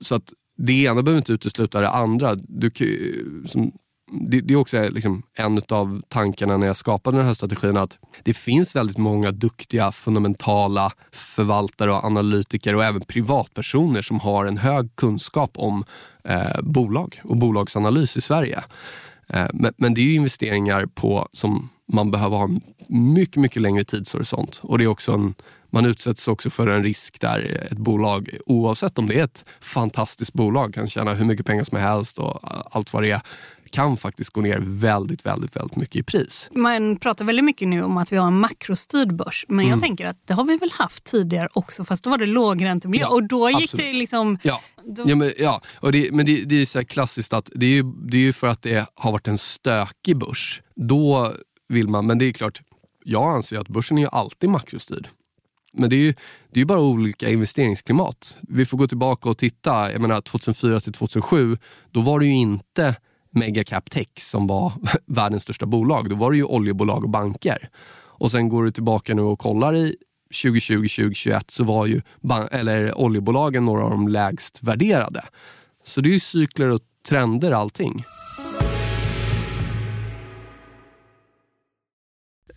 Så att det ena behöver inte utesluta det andra. Du, som, det, det, är också liksom en av tankarna när jag skapade den här strategin att det finns väldigt många duktiga fundamentala förvaltare och analytiker och även privatpersoner som har en hög kunskap om eh, bolag och bolagsanalys i Sverige. Eh, men, men, det är investeringar på som man behöver ha en mycket, mycket längre tidshorisont. Och det är också en, man utsätts också för en risk där ett bolag, oavsett om det är ett fantastiskt bolag, kan tjäna hur mycket pengar som helst och allt vad det är, kan faktiskt gå ner väldigt, väldigt, väldigt mycket i pris. Man pratar väldigt mycket nu om att vi har en makrostyrd börs. Men mm. jag tänker att det har vi väl haft tidigare också fast då var det lågräntemiljö. Ja, och då gick absolut. det liksom... Ja. Då... Ja, men, ja. Och det, men det, det är så klassiskt att det är, ju, det är ju för att det har varit en stökig börs. Då vill man, men det är klart, jag anser att börsen är ju alltid makrostyrd. Men det är ju det är bara olika investeringsklimat. Vi får gå tillbaka och titta. Jag menar 2004 till 2007, då var det ju inte Megacap Tech som var [LAUGHS] världens största bolag. Då var det ju oljebolag och banker. Och sen går du tillbaka nu och kollar i 2020-2021 så var ju eller oljebolagen några av de lägst värderade. Så det är ju cykler och trender allting.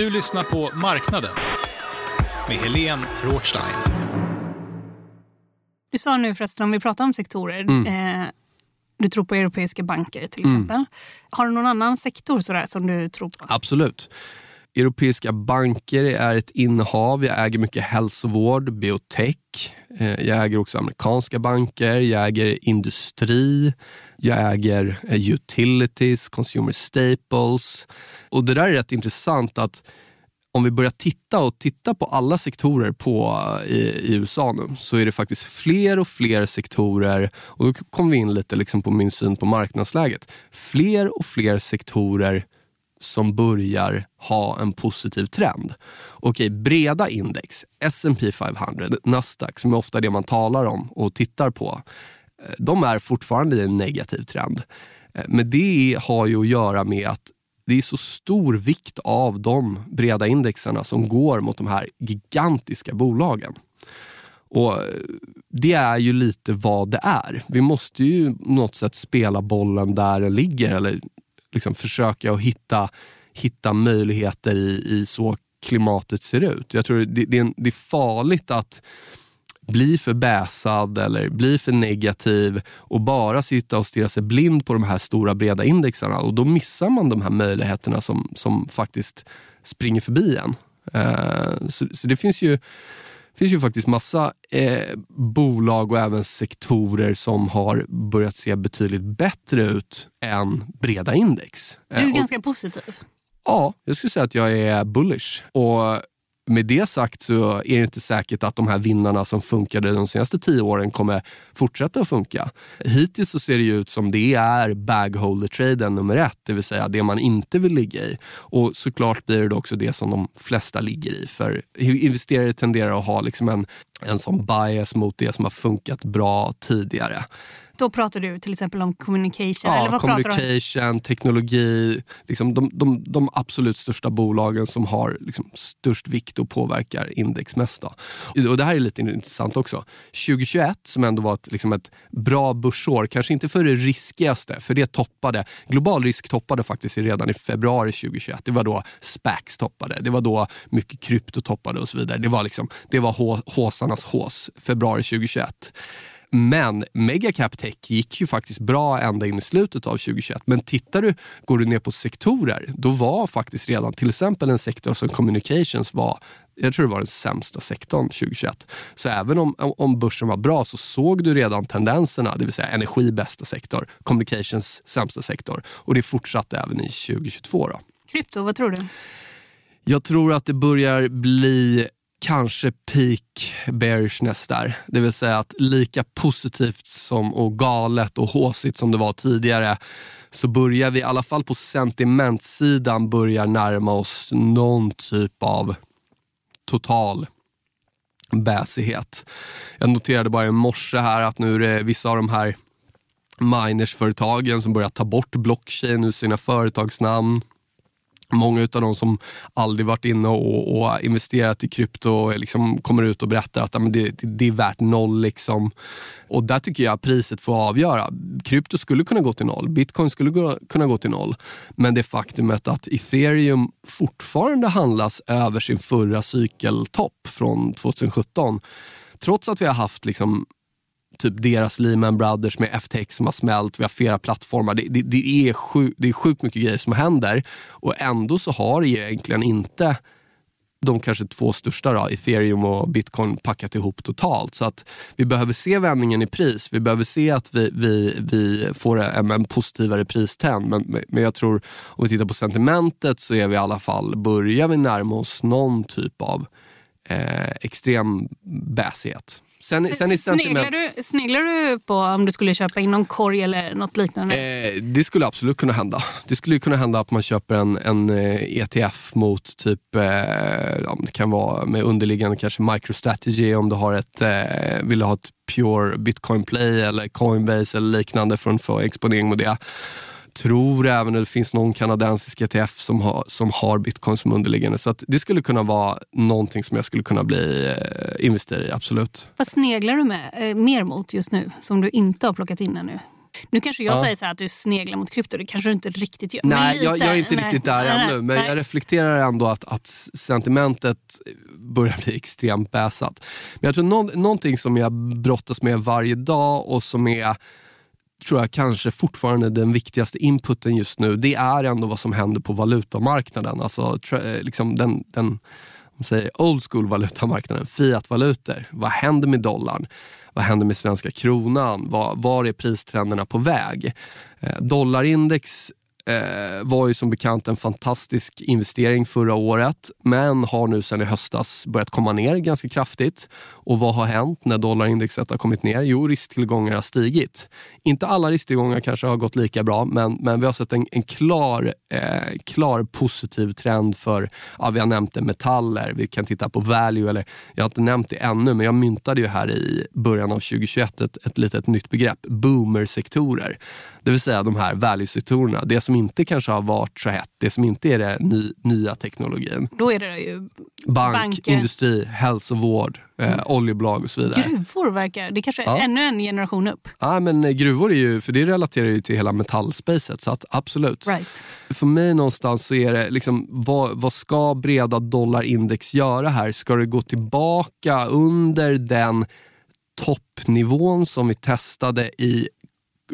Du lyssnar på Marknaden med Helene Rothstein. Du sa nu förresten, om vi pratar om sektorer, Mm. eh, du tror på europeiska banker till exempel. Har du någon annan sektor sådär, som du tror på? Absolut. Europeiska banker är ett innehav. Jag äger mycket hälsovård, biotech. Eh, Jag äger också amerikanska banker. Jag äger industri. Jag äger utilities, consumer staples. Och Det där är rätt intressant att om vi börjar titta och titta på alla sektorer på, eh, i, i USA nu så är det faktiskt fler och fler sektorer, och då kommer vi in lite liksom på min syn på marknadsläget. Fler och fler sektorer som börjar ha en positiv trend. Okej, breda index, S&P 500, Nasdaq, som är ofta det man talar om och tittar på, de är fortfarande i en negativ trend. Eh, men det har ju att göra med att det är så stor vikt av de breda indexerna som går mot de här gigantiska bolagen. Och eh, Det är ju lite vad det är. Vi måste ju på något sätt spela bollen där den ligger eller liksom försöka att hitta, hitta möjligheter i, i så klimatet ser ut. Jag tror det, det, är, en, det är farligt att bli för bäsad eller bli för negativ och bara sitta och stirra sig blind på de här stora breda indexarna och då missar man de här möjligheterna som, som faktiskt springer förbi en. Eh, så, så det finns ju finns ju faktiskt massa eh, bolag och även sektorer som har börjat se betydligt bättre ut än breda index. Du är Eh, och- ganska positiv. Ja, jag skulle säga att jag är bullish. Och med det sagt så är det inte säkert att de här vinnarna som funkade de senaste tio åren kommer fortsätta att funka. Hittills så ser det ju ut som det är bagholder-traden nummer ett, det vill säga det man inte vill ligga i. Och såklart blir det också det som de flesta ligger i. För investerare tenderar att ha liksom en, en sån bias mot det som har funkat bra tidigare. Då pratar du till exempel om communication. Ja, eller vad communication, teknologi, liksom de, de, de absolut största bolagen som har liksom störst vikt och påverkar index mest. Då. Och det här är lite intressant också. 2021 som ändå var ett, liksom ett bra börsår, kanske inte för det riskigaste, för det toppade, global risk toppade faktiskt redan i februari 2021. Det var då SPACs toppade, det var då mycket krypto toppade och så vidare. Det var, liksom, det var hå, håsarnas hås, februari 2021. Men megacap tech gick ju faktiskt bra ända in i slutet av 2021. Men tittar du, går du ner på sektorer, då var faktiskt redan till exempel en sektor som communications var jag tror det var den sämsta sektorn 2021. Så även om, om börsen var bra så såg du redan tendenserna, det vill säga energi bästa sektor, communications sämsta sektor. Och det fortsatte även i 2022. Då. Krypto, vad tror du? Jag tror att det börjar bli kanske peak bearishness där. Det vill säga att lika positivt som och galet och håsigt som det var tidigare så börjar vi i alla fall på sentimentsidan börja närma oss någon typ av total bäsighet. Jag noterade bara i morse här att nu är det vissa av de här minersföretagen som börjar ta bort blockchain ur sina företagsnamn. Många av de som aldrig varit inne och, och investerat i krypto liksom kommer ut och berättar att men det, det, det är värt noll. Liksom. Och där tycker jag priset får avgöra. Krypto skulle kunna gå till noll, bitcoin skulle gå, kunna gå till noll. Men det faktumet att ethereum fortfarande handlas över sin förra cykeltopp från 2017. Trots att vi har haft liksom typ deras Lehman Brothers med FTX som har smält, vi har flera plattformar. Det, det, det, är sjuk, det är sjukt mycket grejer som händer och ändå så har egentligen inte de kanske två största, då, ethereum och bitcoin, packat ihop totalt. Så att vi behöver se vändningen i pris. Vi behöver se att vi, vi, vi får en, en positivare pristrend. Men, men jag tror, om vi tittar på sentimentet så är vi i alla fall, börjar vi närma oss någon typ av eh, extrem bäsighet. Sen, sen sneglar, du, sneglar du på om du skulle köpa in någon korg eller något liknande? Eh, det skulle absolut kunna hända. Det skulle kunna hända att man köper en, en eh, ETF mot typ, eh, det kan vara med underliggande kanske MicroStrategy om du har ett, eh, vill ha ett pure bitcoin play eller Coinbase eller liknande för att få exponering mot det. Tror även att det finns någon kanadensisk ETF som har, som har bitcoin som underliggande. Så att det skulle kunna vara någonting som jag skulle kunna bli eh, investerare i, absolut. Vad sneglar du med, eh, mer mot just nu som du inte har plockat in ännu? Nu kanske jag Ja. säger så här att du sneglar mot krypto, det kanske du inte riktigt gör. Nej, lite. jag, jag är inte Nej, riktigt där nej, ännu. Men nej. jag reflekterar ändå att, att sentimentet börjar bli extremt bäsat. Men jag tror nå, någonting som jag brottas med varje dag och som är tror jag kanske fortfarande den viktigaste inputen just nu, det är ändå vad som händer på valutamarknaden. Alltså eh, liksom den, den säger old school valutamarknaden, fiatvalutor. Vad händer med dollarn? Vad händer med svenska kronan? Var, var är pristrenderna på väg? Eh, dollarindex eh, var ju som bekant en fantastisk investering förra året men har nu sedan i höstas börjat komma ner ganska kraftigt. Och vad har hänt när dollarindexet har kommit ner? Jo, risktillgångar har stigit. Inte alla risktillgångar kanske har gått lika bra men, men vi har sett en, en klar, eh, klar positiv trend för, ja, vi har nämnt det, metaller, vi kan titta på value, eller jag har inte nämnt det ännu men jag myntade ju här i början av 2021 ett, ett litet nytt begrepp, boomersektorer. Det vill säga de här value-sektorerna, det som inte kanske har varit så hett, det som inte är den ny, nya teknologin. Då är det ju Bank, Banker. industri, hälsovård, eh, oljebolag och så vidare. gruvor verkar, det kanske är Ja. ännu en generation upp. Ja, men eh, gruvor är ju, för det relaterar ju till hela metallspacet, så att absolut. Right. För mig någonstans så är det, liksom, vad, vad ska breda dollarindex göra här? Ska det gå tillbaka under den toppnivån som vi testade i,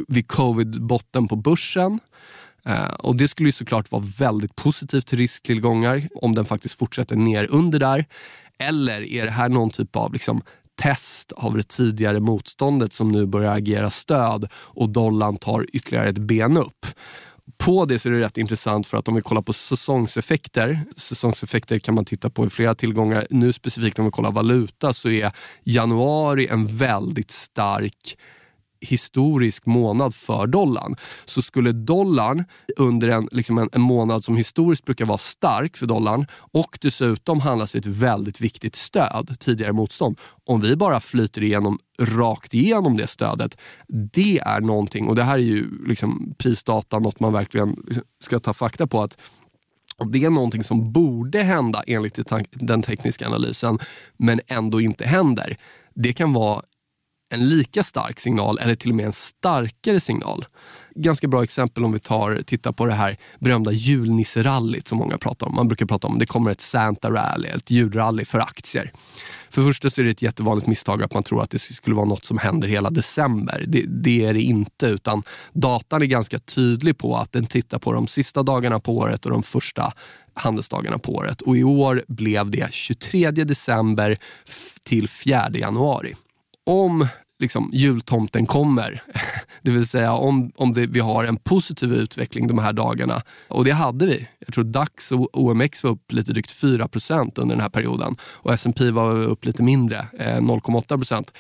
vid covid-botten på börsen? Eh, och Det skulle ju såklart vara väldigt positivt till risktillgångar om den faktiskt fortsätter ner under där. Eller är det här någon typ av liksom, test av det tidigare motståndet som nu börjar agera stöd och dollarn tar ytterligare ett ben upp? På det så är det rätt intressant för att om vi kollar på säsongseffekter, säsongseffekter kan man titta på i flera tillgångar. Nu specifikt om vi kollar valuta så är januari en väldigt stark historisk månad för dollarn. Så skulle dollarn under en, liksom en, en månad som historiskt brukar vara stark för dollarn och dessutom handlas vid ett väldigt viktigt stöd, tidigare motstånd. Om vi bara flyter igenom rakt igenom det stödet, det är någonting, och det här är ju liksom prisdata, något man verkligen ska ta fakta på att och det är någonting som borde hända enligt den tekniska analysen, men ändå inte händer. Det kan vara en lika stark signal eller till och med en starkare signal. Ganska bra exempel om vi tar, tittar på det här berömda julnisserallyt som många pratar om. Man brukar prata om det kommer ett Santa rally, ett julrally för aktier. För det första så är det ett jättevanligt misstag att man tror att det skulle vara något som händer hela december. Det, det är det inte, utan datan är ganska tydlig på att den tittar på de sista dagarna på året och de första handelsdagarna på året. Och i år blev det 23 december till 4 januari om liksom, jultomten kommer, [LAUGHS] det vill säga om, om det, vi har en positiv utveckling de här dagarna, och det hade vi. Jag tror DAX och OMX var upp lite drygt 4% under den här perioden och S&P var upp lite mindre, eh, 0,8%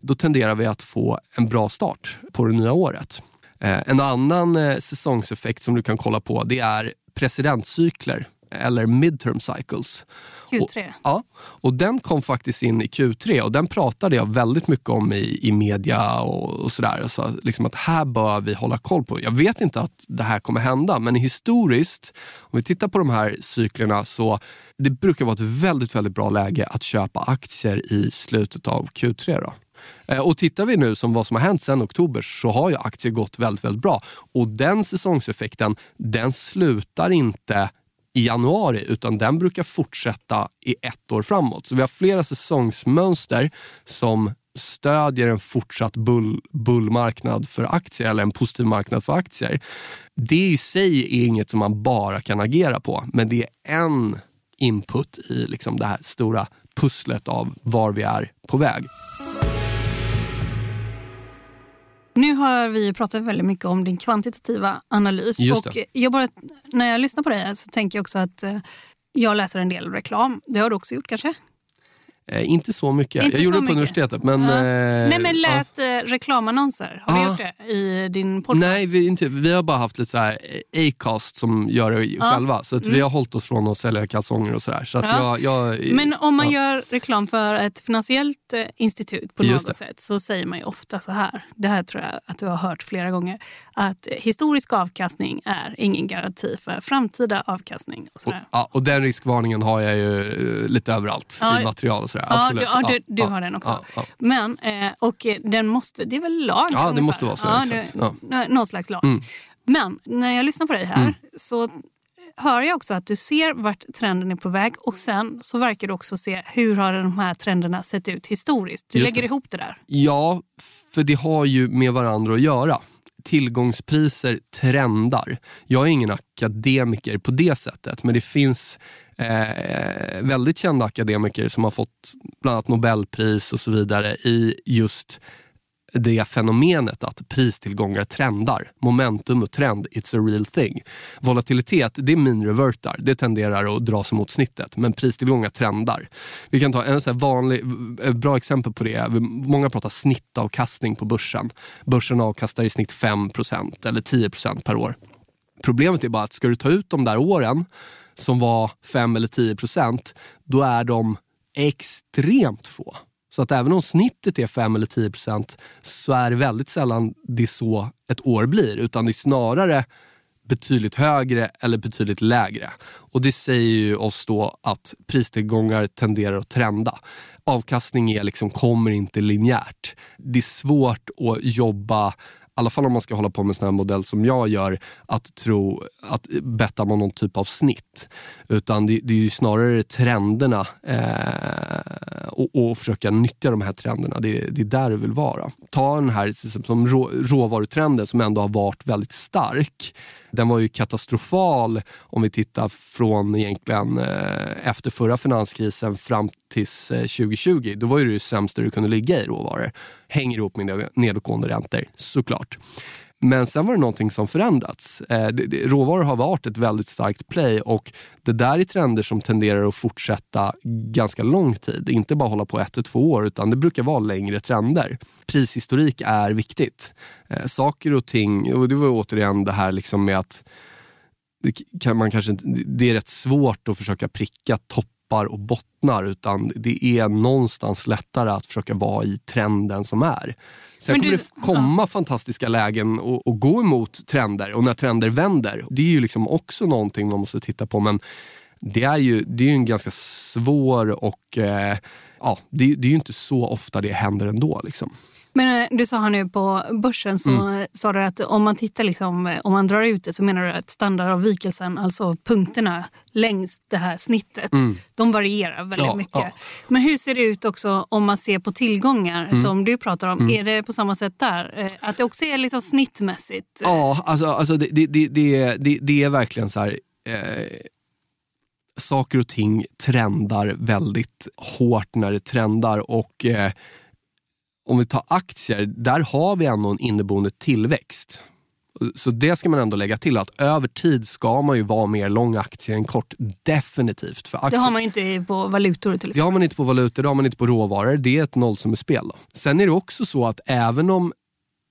Då tenderar vi att få en bra start på det nya året. Eh, en annan eh, säsongseffekt som du kan kolla på det är presidentcykler eller midterm cycles. Q3. Och, ja, och den kom faktiskt in i Q3 och den pratade jag väldigt mycket om i, i media och, och sådär. Så, liksom att här bör vi hålla koll på. Jag vet inte att det här kommer hända, men historiskt, om vi tittar på de här cyklerna så det brukar vara ett väldigt, väldigt bra läge att köpa aktier i slutet av Q3. Då. Eh, Och tittar vi nu som vad som har hänt sedan oktober så har ju aktier gått väldigt, väldigt bra. Och den säsongseffekten, den slutar inte i januari utan den brukar fortsätta i ett år framåt. Så vi har flera säsongsmönster som stödjer en fortsatt bull, bullmarknad för aktier eller en positiv marknad för aktier. Det i sig är inget som man bara kan agera på men det är en input i liksom det här stora pusslet av var vi är på väg. Nu har vi pratat väldigt mycket om din kvantitativa analys. Och jag bara, när jag lyssnar på dig så tänker jag också att eh, jag läser en del reklam. Det har du också gjort kanske? Eh, inte så mycket. Inte jag gjorde så det på mycket. universitetet. Men, Ja. eh, Nej men ja. läst eh, reklamannonser. Har du Ah. gjort det i din podcast? Nej, vi, inte, vi har bara haft lite så här Acast som gör det Ja. själva. Så att vi har hållit oss från att sälja kalsonger och sådär. Så att Ja. jag, jag, Men om man ja. gör reklam för ett finansiellt eh, institut på Just något det. sätt så säger man ju ofta så här. Det här tror jag att du har hört flera gånger. Att eh, historisk avkastning är ingen garanti för framtida avkastning. Och Och, sådär. ja, och den riskvarningen har jag ju eh, lite överallt Ja. i material och sådär. Jag. Ja, Absolut. du, ja, du, Ja, du ja, har den också. ja, ja. Men, eh, och eh, den måste, det är väl lag? Ja, det ungefär? måste vara så, det- exakt. Ja. nå- Någon slags lag. Mm. Men när jag lyssnar på dig här så hör jag också att du ser vart trenden är på väg och sen så verkar du också se hur har de här trenderna sett ut historiskt. Du Just lägger det. ihop det där. Ja, för det har ju med varandra att göra. Tillgångspriser trendar. Jag är ingen akademiker på det sättet, men det finns eh, väldigt kända akademiker som har fått bland annat Nobelpris och så vidare i just det fenomenet att pristillgångar trendar. Momentum och trend, it's a real thing. Volatilitet, det är min revertar. Det tenderar att dra sig mot snittet. Men pristillgångar trendar. Vi kan ta en så här vanlig, ett bra exempel på det. Många pratar snittavkastning på börsen. Börsen avkastar i snitt 5% eller 10% per år. Problemet är bara att ska du ta ut de där åren som var 5 eller 10% då är de extremt få. Så att även om snittet är 5 eller 10 procent så är det väldigt sällan det är så ett år blir. Utan det är snarare betydligt högre eller betydligt lägre. Och det säger ju oss då att pristillgångar tenderar att trenda. Avkastning är liksom, kommer inte linjärt. Det är svårt att jobba alla fall om man ska hålla på med en sån här modell som jag gör, att tro att betta på någon typ av snitt. Utan det, det är ju snarare trenderna eh, och, och försöka nyttja de här trenderna. Det, det är där du vill vara. Ta den här som rå, råvarutrenden som ändå har varit väldigt stark. Den var ju katastrofal om vi tittar från egentligen eh, efter förra finanskrisen fram till 2020. Eh, Då var ju det sämsta du kunde ligga i råvaror. Hänger ihop med nedåtgående räntor, såklart. Men sen var det någonting som förändrats. Eh, råvaror har varit ett väldigt starkt play och det där är trender som tenderar att fortsätta ganska lång tid. Inte bara hålla på ett till två år utan det brukar vara längre trender. Prishistorik är viktigt. Eh, saker och ting, och det var återigen det här liksom med att det, kan man kanske, det är rätt svårt att försöka pricka toppar och bottnar utan det är någonstans lättare att försöka vara i trenden som är. Sen Men kommer du- det komma fantastiska lägen och, och gå emot trender och när trender vänder, det är ju liksom också någonting man måste titta på men det är ju, det är ju en ganska svår och eh, ja, det, det är ju inte så ofta det händer ändå. Liksom. Men eh, du sa här nu på börsen så Mm. sa du att om man tittar liksom, eh, om man drar ut det så menar du att standardavvikelsen, alltså punkterna längs det här snittet, de varierar väldigt Mm. Ja, mycket. ja. Mm. Men hur ser det ut också om man ser på tillgångar som du pratar om? Är det på samma sätt där? Eh, Att det också är liksom snittmässigt? Ja, alltså, alltså det, det, det, det, det är verkligen så här. Eh, saker och ting trendar väldigt hårt när det trendar och eh, om vi tar aktier, där har vi ändå en inneboende tillväxt. Så det ska man ändå lägga till att över tid ska man ju vara mer lång aktier än kort. Definitivt. För Det aktier, har man ju inte på valutor till det exempel. har man inte på valutor, det har man inte på råvaror. Det är ett nollsummespel. Då. Sen är det också så att även om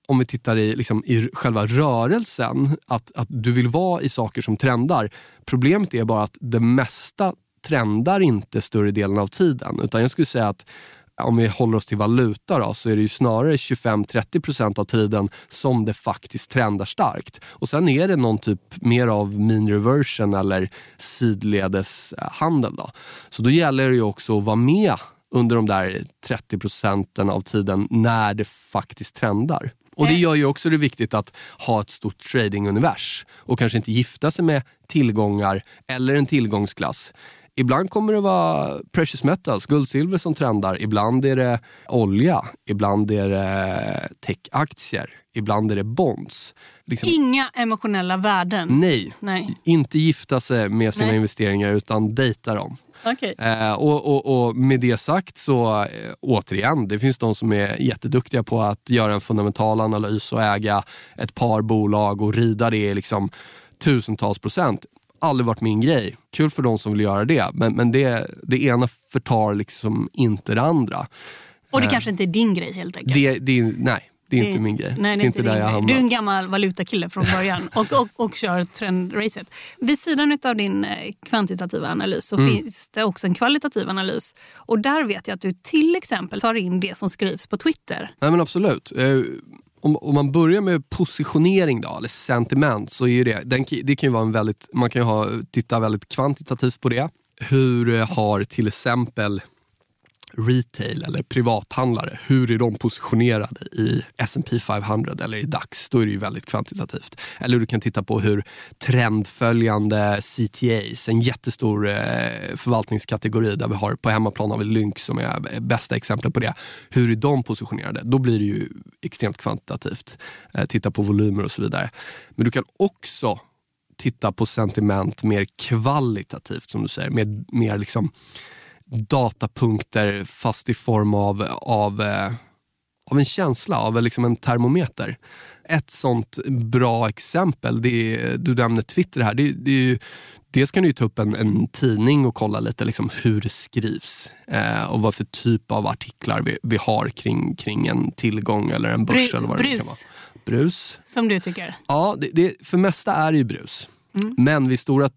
om vi tittar i, liksom, i själva rörelsen, att, att du vill vara i saker som trendar. Problemet är bara att det mesta trendar inte större delen av tiden. Utan jag skulle säga att om vi håller oss till valuta då, så är det ju snarare 25-30% av tiden som det faktiskt trendar starkt. Och sen är det någon typ mer av mean reversion eller sidledeshandel. Då. Så då gäller det ju också att vara med under de där 30 procenten av tiden när det faktiskt trendar. Och det gör ju också det viktigt att ha ett stort tradingunivers och kanske inte gifta sig med tillgångar eller en tillgångsklass. Ibland kommer det vara precious metals, guld, silver som trendar. Ibland är det olja, ibland är det techaktier, ibland är det bonds. Liksom, Inga emotionella värden. nej, Nej. inte gifta sig med sina Nej. investeringar utan dejta dem. Okej. Eh, och, och, och med det sagt så, eh, återigen, det finns de som är jätteduktiga på att göra en fundamental analys och äga ett par bolag och rida det liksom tusentals procent. Aldrig varit min grej. Kul för de som vill göra det, men, men det, det ena förtar liksom inte det andra. Och det kanske inte är din grej helt enkelt. Det, det, nej, det är Det- inte min grej. Nej, det är inte där jag hamnar. Du är en gammal valutakille från början [LAUGHS] och, och, och kör trendracet. Vid sidan av din eh, kvantitativa analys så Mm. finns det också en kvalitativ analys. Och där vet jag att du till exempel tar in det som skrivs på Twitter. Nej men absolut. Om, om man börjar med positionering då, eller sentiment, så är ju det, den, det kan ju vara en väldigt, man kan ju ha, titta väldigt kvantitativt på det. Hur eh, har till exempel retail eller privathandlare, hur är de positionerade i S&P 500 eller i DAX? Då är det ju väldigt kvantitativt. Eller du kan titta på hur trendföljande CTAs, en jättestor eh, förvaltningskategori där vi har på hemmaplan har vi Lynx som är eh, bästa exemplet på det. Hur är de positionerade? Då blir det ju extremt kvantitativt. Eh, titta på volymer och så vidare. Men du kan också titta på sentiment mer kvalitativt som du säger. Med, mer liksom datapunkter fast i form av, av, eh, av en känsla, av liksom en termometer. Ett sånt bra exempel, det är, du nämnde Twitter här. Det, det är ju, dels kan du ta upp en, en, tidning och kolla lite liksom hur det skrivs eh, och vad för typ av artiklar vi, vi har kring, kring en tillgång eller en börs. Bru, eller vad brus. det kan vara. Brus. Som du tycker? Ja, det, det, för mesta är det ju brus. Mm. Men vid stora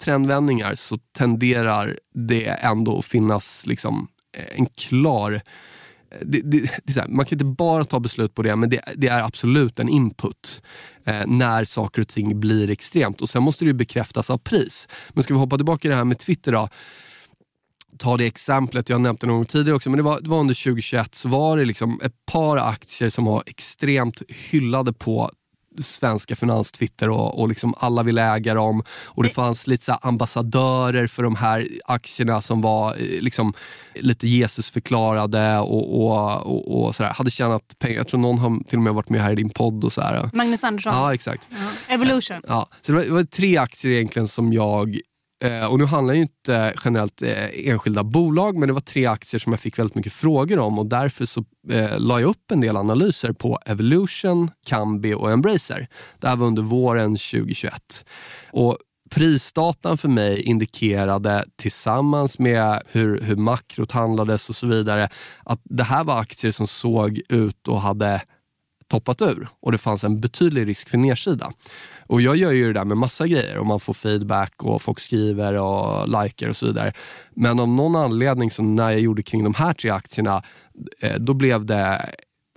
trendvändningar så tenderar det ändå att finnas liksom eh, en klar... Eh, det, det, det är här, man kan inte bara ta beslut på det, men det, det är absolut en input eh, när saker och ting blir extremt. Och Sen måste det ju bekräftas av pris. Men ska vi hoppa tillbaka till det här med Twitter då ta det exemplet, jag har nämnt det någon gång tidigare också, men det var, det var under 2021 så var det liksom ett par aktier som var extremt hyllade på svenska finanstwitter och, och liksom alla ville äga dem. Och det fanns lite så ambassadörer för de här aktierna som var eh, liksom lite Jesusförklarade och, och, och, och sådär. hade tjänat pengar. Jag tror någon har till och med varit med här i din podd. och så här. Magnus Andersson? Ja, exakt. Ja. Evolution? Ja, så det var, det var tre aktier egentligen som jag Eh, och nu handlar det ju inte generellt eh, enskilda bolag, men det var tre aktier som jag fick väldigt mycket frågor om och därför så eh, la jag upp en del analyser på Evolution, Kambi och Embracer. Det här var under våren 2021. Och Prisdatan för mig indikerade tillsammans med hur, hur makrot handlades och så vidare att det här var aktier som såg ut och hade toppat ur och det fanns en betydlig risk för nedsida. Och jag gör ju det där med massa grejer och man får feedback och folk skriver och likar och så vidare. Men av någon anledning så när jag gjorde kring de här tre aktierna, eh, då blev det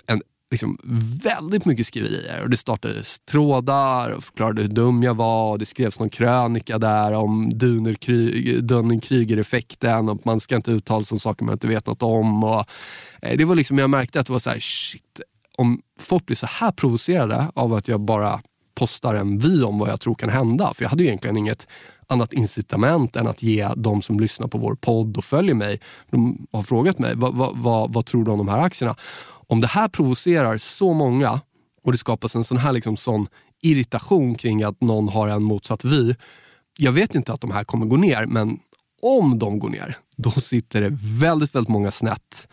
en, liksom, väldigt mycket skriverier. Och det startades trådar och förklarade hur dum jag var och det skrevs någon krönika där om Dunning-Kryger-effekten och man ska inte uttala sig om saker man inte vet något om. Och, eh, det var liksom, jag märkte att det var så här, shit, om folk blir så här provocerade av att jag bara postar en vy om vad jag tror kan hända. För jag hade ju egentligen inget annat incitament än att ge de som lyssnar på vår podd och följer mig, de har frågat mig, vad, vad, vad, vad tror du om de här aktierna? Om det här provocerar så många och det skapas en sån här liksom sån irritation kring att någon har en motsatt vy. Jag vet inte att de här kommer gå ner, men om de går ner, då sitter det väldigt, väldigt många snett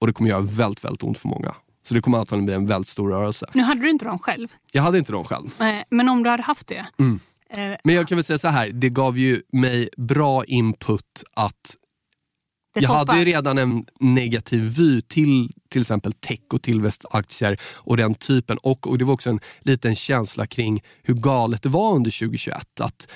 och det kommer göra väldigt, väldigt ont för många. Så det kommer antagligen bli en väldigt stor rörelse. Nu hade du inte dem själv. Jag hade inte dem själv. Eh, Men om du hade haft det? Mm. eh, Men jag kan väl säga så här, det gav ju mig bra input att det jag toppar. hade ju redan en negativ vy till till exempel tech och tillväxtaktier och den typen. Och, och det var också en liten känsla kring hur galet det var under 2021. Att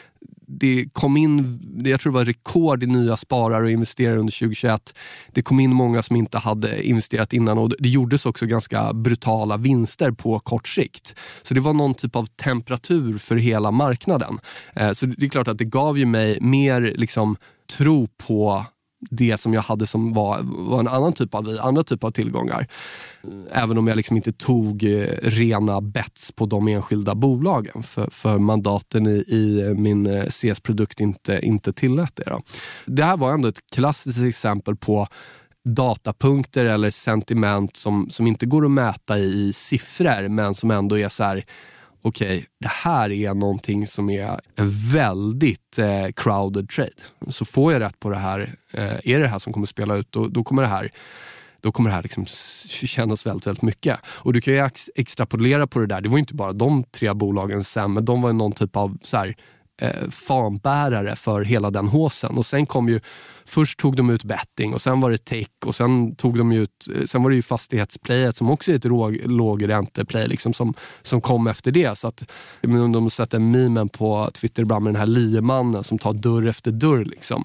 det kom in, jag tror det var rekord i nya sparare och investerare under 2021. Det kom in många som inte hade investerat innan och det gjordes också ganska brutala vinster på kort sikt. Så det var någon typ av temperatur för hela marknaden. Eh, så det är klart att det gav ju mig mer liksom, tro på det som jag hade som var, var en annan typ av andra typ av tillgångar. Även om jag liksom inte tog eh, rena bets på de enskilda bolagen för, för mandaten i, i eh, min eh, CS-produkt inte, inte tillät det. Då. Det här var ändå ett klassiskt exempel på datapunkter eller sentiment som, som inte går att mäta i, i siffror men som ändå är så här okej, okay, det här är någonting som är en väldigt eh, crowded trade. Så får jag rätt på det här, eh, är det det här som kommer spela ut, då, då kommer det här då kommer det här liksom kännas väldigt, väldigt mycket. Och du kan ju ex extrapolera på det där. Det var inte bara de tre bolagen sen, men de var någon typ av så här, eh, fanbärare för hela den håsen. Och sen kom ju, först tog de ut betting och sen var det tech och sen tog de ut, eh, sen var det ju fastighetsplayet som också är ett råg, lågränteplay liksom, som, som kom efter det. Så att, om de sätter sett memen på Twitter ibland med den här liemannen som tar dörr efter dörr. Liksom.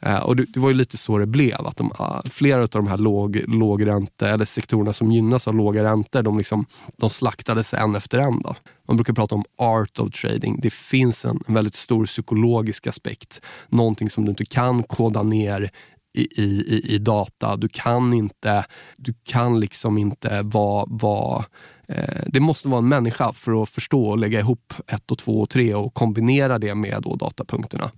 Eh, och det, det, var ju lite så det blev. Att de, eh, flera av de här låg, lågränte, eller sektorerna som gynnas av låga räntor, de, liksom, de slaktades en efter en. Då. Man brukar prata om art of trading. Det finns en, en väldigt stor psykologisk aspekt. Någonting som du inte kan koda ner i, i, i data. Du kan inte, du kan liksom inte vara, vara eh, det måste vara en människa för att förstå och lägga ihop ett och två och tre och kombinera det med då datapunkterna.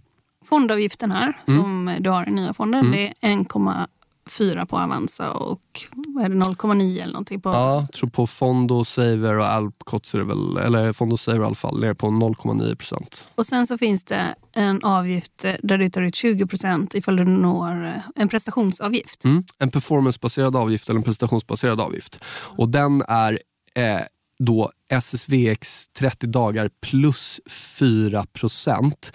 Fondavgiften här, mm. som du har i nya fonden, mm. det är 1,4 på Avanza och vad är det, 0,9 eller någonting på... Ja, jag tror på Fondo, Saver och Alpcots är det väl, eller Fondo Saver i alla fall, ner på 0,9 procent. Och sen så finns det en avgift där du tar ut 20 procent ifall du når eh, en prestationsavgift. Mm. En performancebaserad avgift eller en prestationsbaserad avgift. Och den är eh, då SSVX 30 dagar plus 4 procent.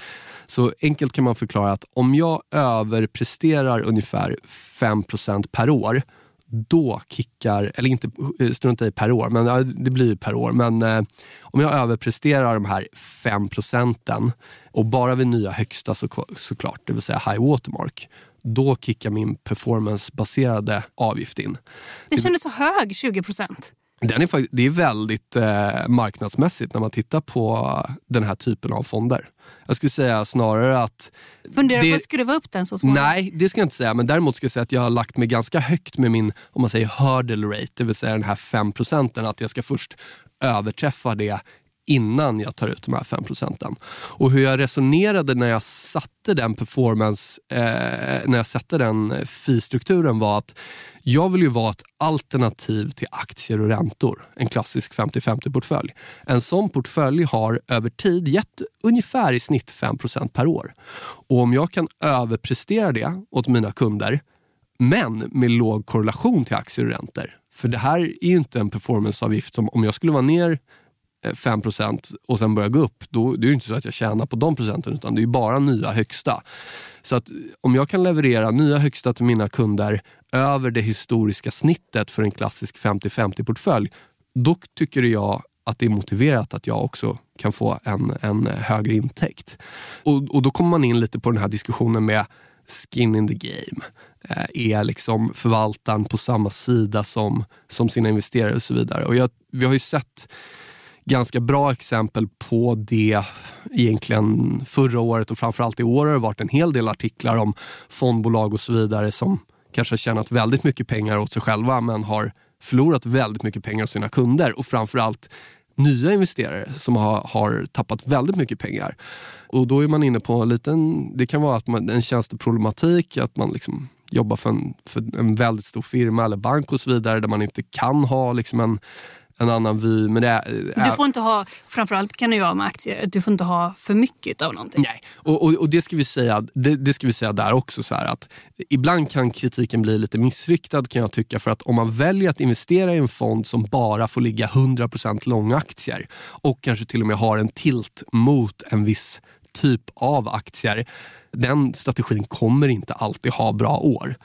Så enkelt kan man förklara att om jag överpresterar ungefär 5% per år då kickar, eller inte eh, strunta i per år, men det blir per år. Men eh, om jag överpresterar de här 5 procenten och bara vid nya högsta så, såklart, det vill säga high watermark, då kickar min performancebaserade avgift in. Det kändes så hög, 20 procent. Den är, det är väldigt eh, marknadsmässigt när man tittar på den här typen av fonder. Jag skulle säga snarare att... Funderar du på att skruva upp den så småningom? Nej, det ska jag inte säga. Men däremot ska jag säga att jag har lagt mig ganska högt med min om man säger hurdle rate, det vill säga den här 5 procenten. Att jag ska först överträffa det innan jag tar ut de här 5 procenten. Och hur jag resonerade när jag satte den performance, eh, när jag satte den fee-strukturen var att jag vill ju vara ett alternativ till aktier och räntor. En klassisk 50-50 portfölj. En sån portfölj har över tid gett ungefär i snitt 5% per år. Och om jag kan överprestera det åt mina kunder men med låg korrelation till aktier och räntor. För det här är ju inte en performanceavgift som om jag skulle vara ner 5% och sen börjar gå upp, då det är det inte så att jag tjänar på de procenten utan det är bara nya högsta. Så att om jag kan leverera nya högsta till mina kunder över det historiska snittet för en klassisk 50-50 portfölj, då tycker jag att det är motiverat att jag också kan få en, en högre intäkt. Och, och då kommer man in lite på den här diskussionen med skin in the game. Eh, är liksom förvaltaren på samma sida som, som sina investerare och så vidare. Och jag, vi har ju sett ganska bra exempel på det egentligen förra året och framförallt i år har det varit en hel del artiklar om fondbolag och så vidare som kanske har tjänat väldigt mycket pengar åt sig själva men har förlorat väldigt mycket pengar åt sina kunder och framförallt nya investerare som har, har tappat väldigt mycket pengar. Och då är man inne på en liten, det kan vara att man, en tjänsteproblematik, att man liksom jobbar för en, för en väldigt stor firma eller bank och så vidare där man inte kan ha liksom en en annan vy. Men det är, du får inte ha, framförallt kan det vara med aktier, du får inte ha för mycket av någonting. Nej, och, och, och, det, ska vi säga, det, det, ska vi säga där också. Så att Ibland kan kritiken bli lite missriktad kan jag tycka. För att om man väljer att investera i en fond som bara får ligga 100% långa aktier och kanske till och med har en tilt mot en viss typ av aktier. Den strategin kommer inte alltid ha bra år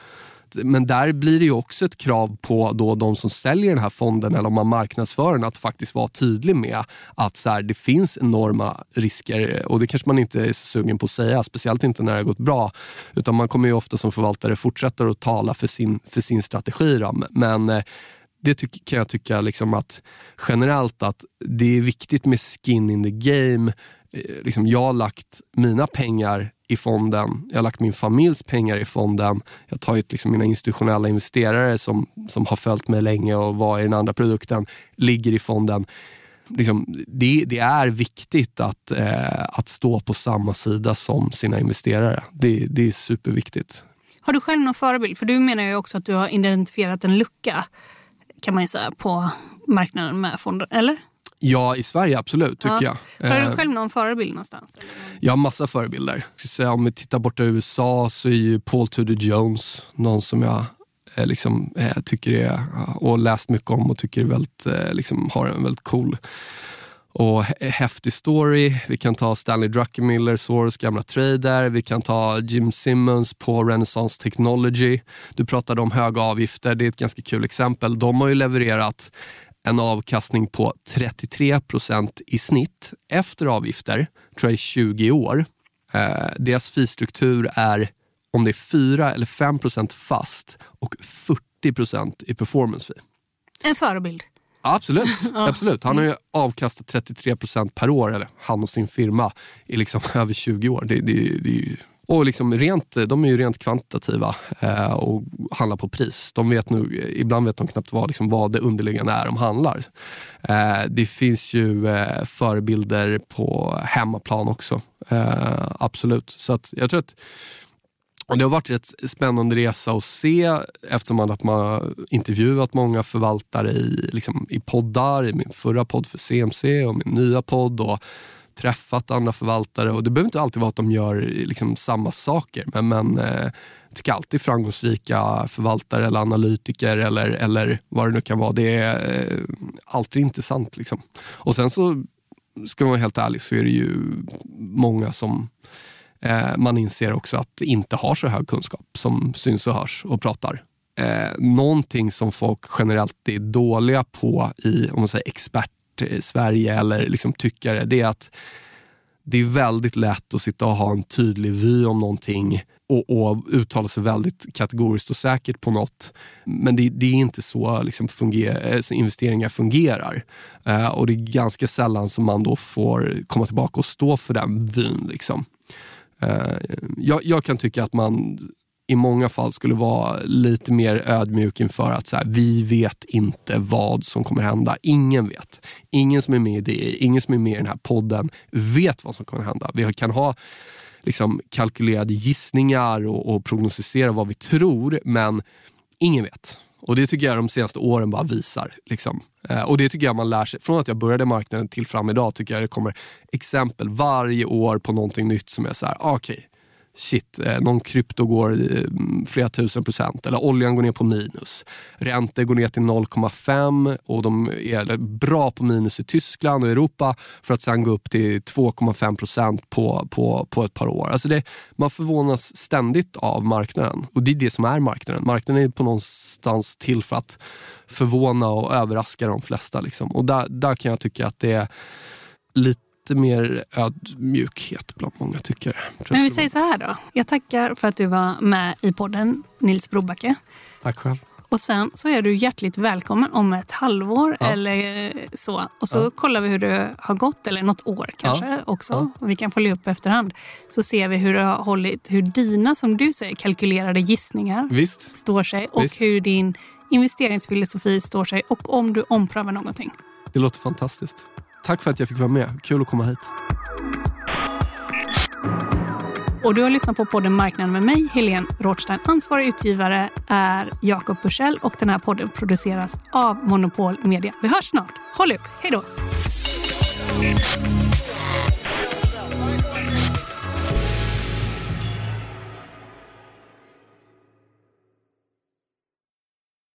men där blir det ju också ett krav på då de som säljer den här fonden eller om man marknadsför den att faktiskt vara tydlig med att så här, det finns enorma risker och det kanske man inte är sugen på att säga, speciellt inte när det har gått bra. Utan man kommer ju ofta som förvaltare fortsätta att tala för sin, för sin strategi. Då. Men eh, det tyck, kan jag tycka liksom att generellt att det är viktigt med skin in the game. Eh, liksom jag har lagt mina pengar i fonden. Jag har lagt min familjs pengar i fonden. Jag har tagit liksom mina institutionella investerare som, som har följt mig länge och var i den andra produkten, ligger i fonden. Liksom, det, det, är viktigt att, eh, att stå på samma sida som sina investerare. Det, det är superviktigt. Har du själv någon förebild? För du menar ju också att du har identifierat en lucka kan man ju säga på marknaden med fonder, eller? Ja, i Sverige absolut, tycker ja. jag. Har du eh, själv någon förebild någonstans? Jag har massa förebilder. Om vi tittar borta i USA så är ju Paul Tudor Jones någon som jag eh, liksom, eh, tycker är, och läst mycket om och tycker är väldigt, liksom, har en väldigt cool och häftig story. Vi kan ta Stanley Druckenmiller, Soros gamla trader. Vi kan ta Jim Simmons på Renaissance Technology. Du pratade om höga avgifter. Det är ett ganska kul exempel. De har ju levererat en avkastning på 33 procent i snitt efter avgifter, tror jag i 20 år. Eh, deras fee-struktur är om det är 4 eller 5 procent fast och 40 procent i performance fee. En förebild. Absolut. [LAUGHS] absolut. Han har ju avkastat 33 procent per år, eller han och sin firma, i liksom [LAUGHS] över 20 år. Det, det, det är ju och liksom rent, eh, de är ju rent kvantitativa eh, och handlar på pris. De vet nu, eh, ibland vet de knappt vad, liksom, vad det underliggande är de handlar. Eh, det finns ju eh, förebilder på hemmaplan också. Eh, absolut. Så att jag tror att det har varit en spännande resa att se eftersom att man har intervjuat många förvaltare i, liksom, i poddar, i min förra podd för CMC och min nya podd. Och träffat andra förvaltare och det behöver inte alltid vara att de gör liksom, samma saker. Men, men eh, jag tycker alltid framgångsrika förvaltare eller analytiker eller, eller vad det nu kan vara, det är eh, alltid intressant. Liksom. Och sen så, ska man vara helt ärlig, så är det ju många som eh, man inser också att inte har så hög kunskap som syns och hörs och pratar. Eh, någonting som folk generellt är dåliga på i om man säger expert Sverige eller liksom tyckare, det är att det är väldigt lätt att sitta och ha en tydlig vy om någonting och, och uttala sig väldigt kategoriskt och säkert på något. Men det, det är inte så liksom funger, eh, investeringar fungerar. Eh, och det är ganska sällan som man då får komma tillbaka och stå för den vyn. Liksom. Eh, jag, jag, kan tycka att man i många fall skulle vara lite mer ödmjuk inför att så här, vi vet inte vad som kommer hända. Ingen vet. Ingen som är med i det, ingen som är med i den här podden vet vad som kommer hända. Vi kan ha liksom, kalkylerade gissningar och, och prognostisera vad vi tror, men ingen vet. Och det tycker jag de senaste åren bara visar. Liksom. Eh, och det tycker jag man lär sig. Från att jag började marknaden till fram idag tycker jag det kommer exempel varje år på någonting nytt som är så här, okej, okay, shit, eh, någon krypto går eh, flera tusen procent eller oljan går ner på minus. Räntor går ner till 0,5 och de är bra på minus i Tyskland och Europa för att sen gå upp till 2,5 procent på, på, på ett par år. Alltså det, man förvånas ständigt av marknaden och det är det som är marknaden. Marknaden är på någonstans till för att förvåna och överraska de flesta. Liksom. Och där, där kan jag tycka att det är lite lite mer ödmjukhet bland många tyckare. Men vi säger så här då. Jag tackar för att du var med i podden, Nils Brobacke. Tack själv. Och sen så är du hjärtligt välkommen om ett halvår ja. eller så. Och så ja. kollar vi hur det har gått, eller något år kanske ja. också. Och vi kan följa upp efterhand. Så ser vi hur det har hållit, hur dina, som du säger, kalkylerade gissningar Visst. står sig. Och Visst. hur din investeringsfilosofi står sig. Och om du omprövar någonting. Det låter fantastiskt. Tack för att jag fick vara med. Kul att komma hit. Och du har lyssnat på podden Marknaden med mig, Helene Rothstein. Ansvarig utgivare är Jakob Bursell och den här podden produceras av Monopol Media. Vi hörs snart. Håll ut. Hej då!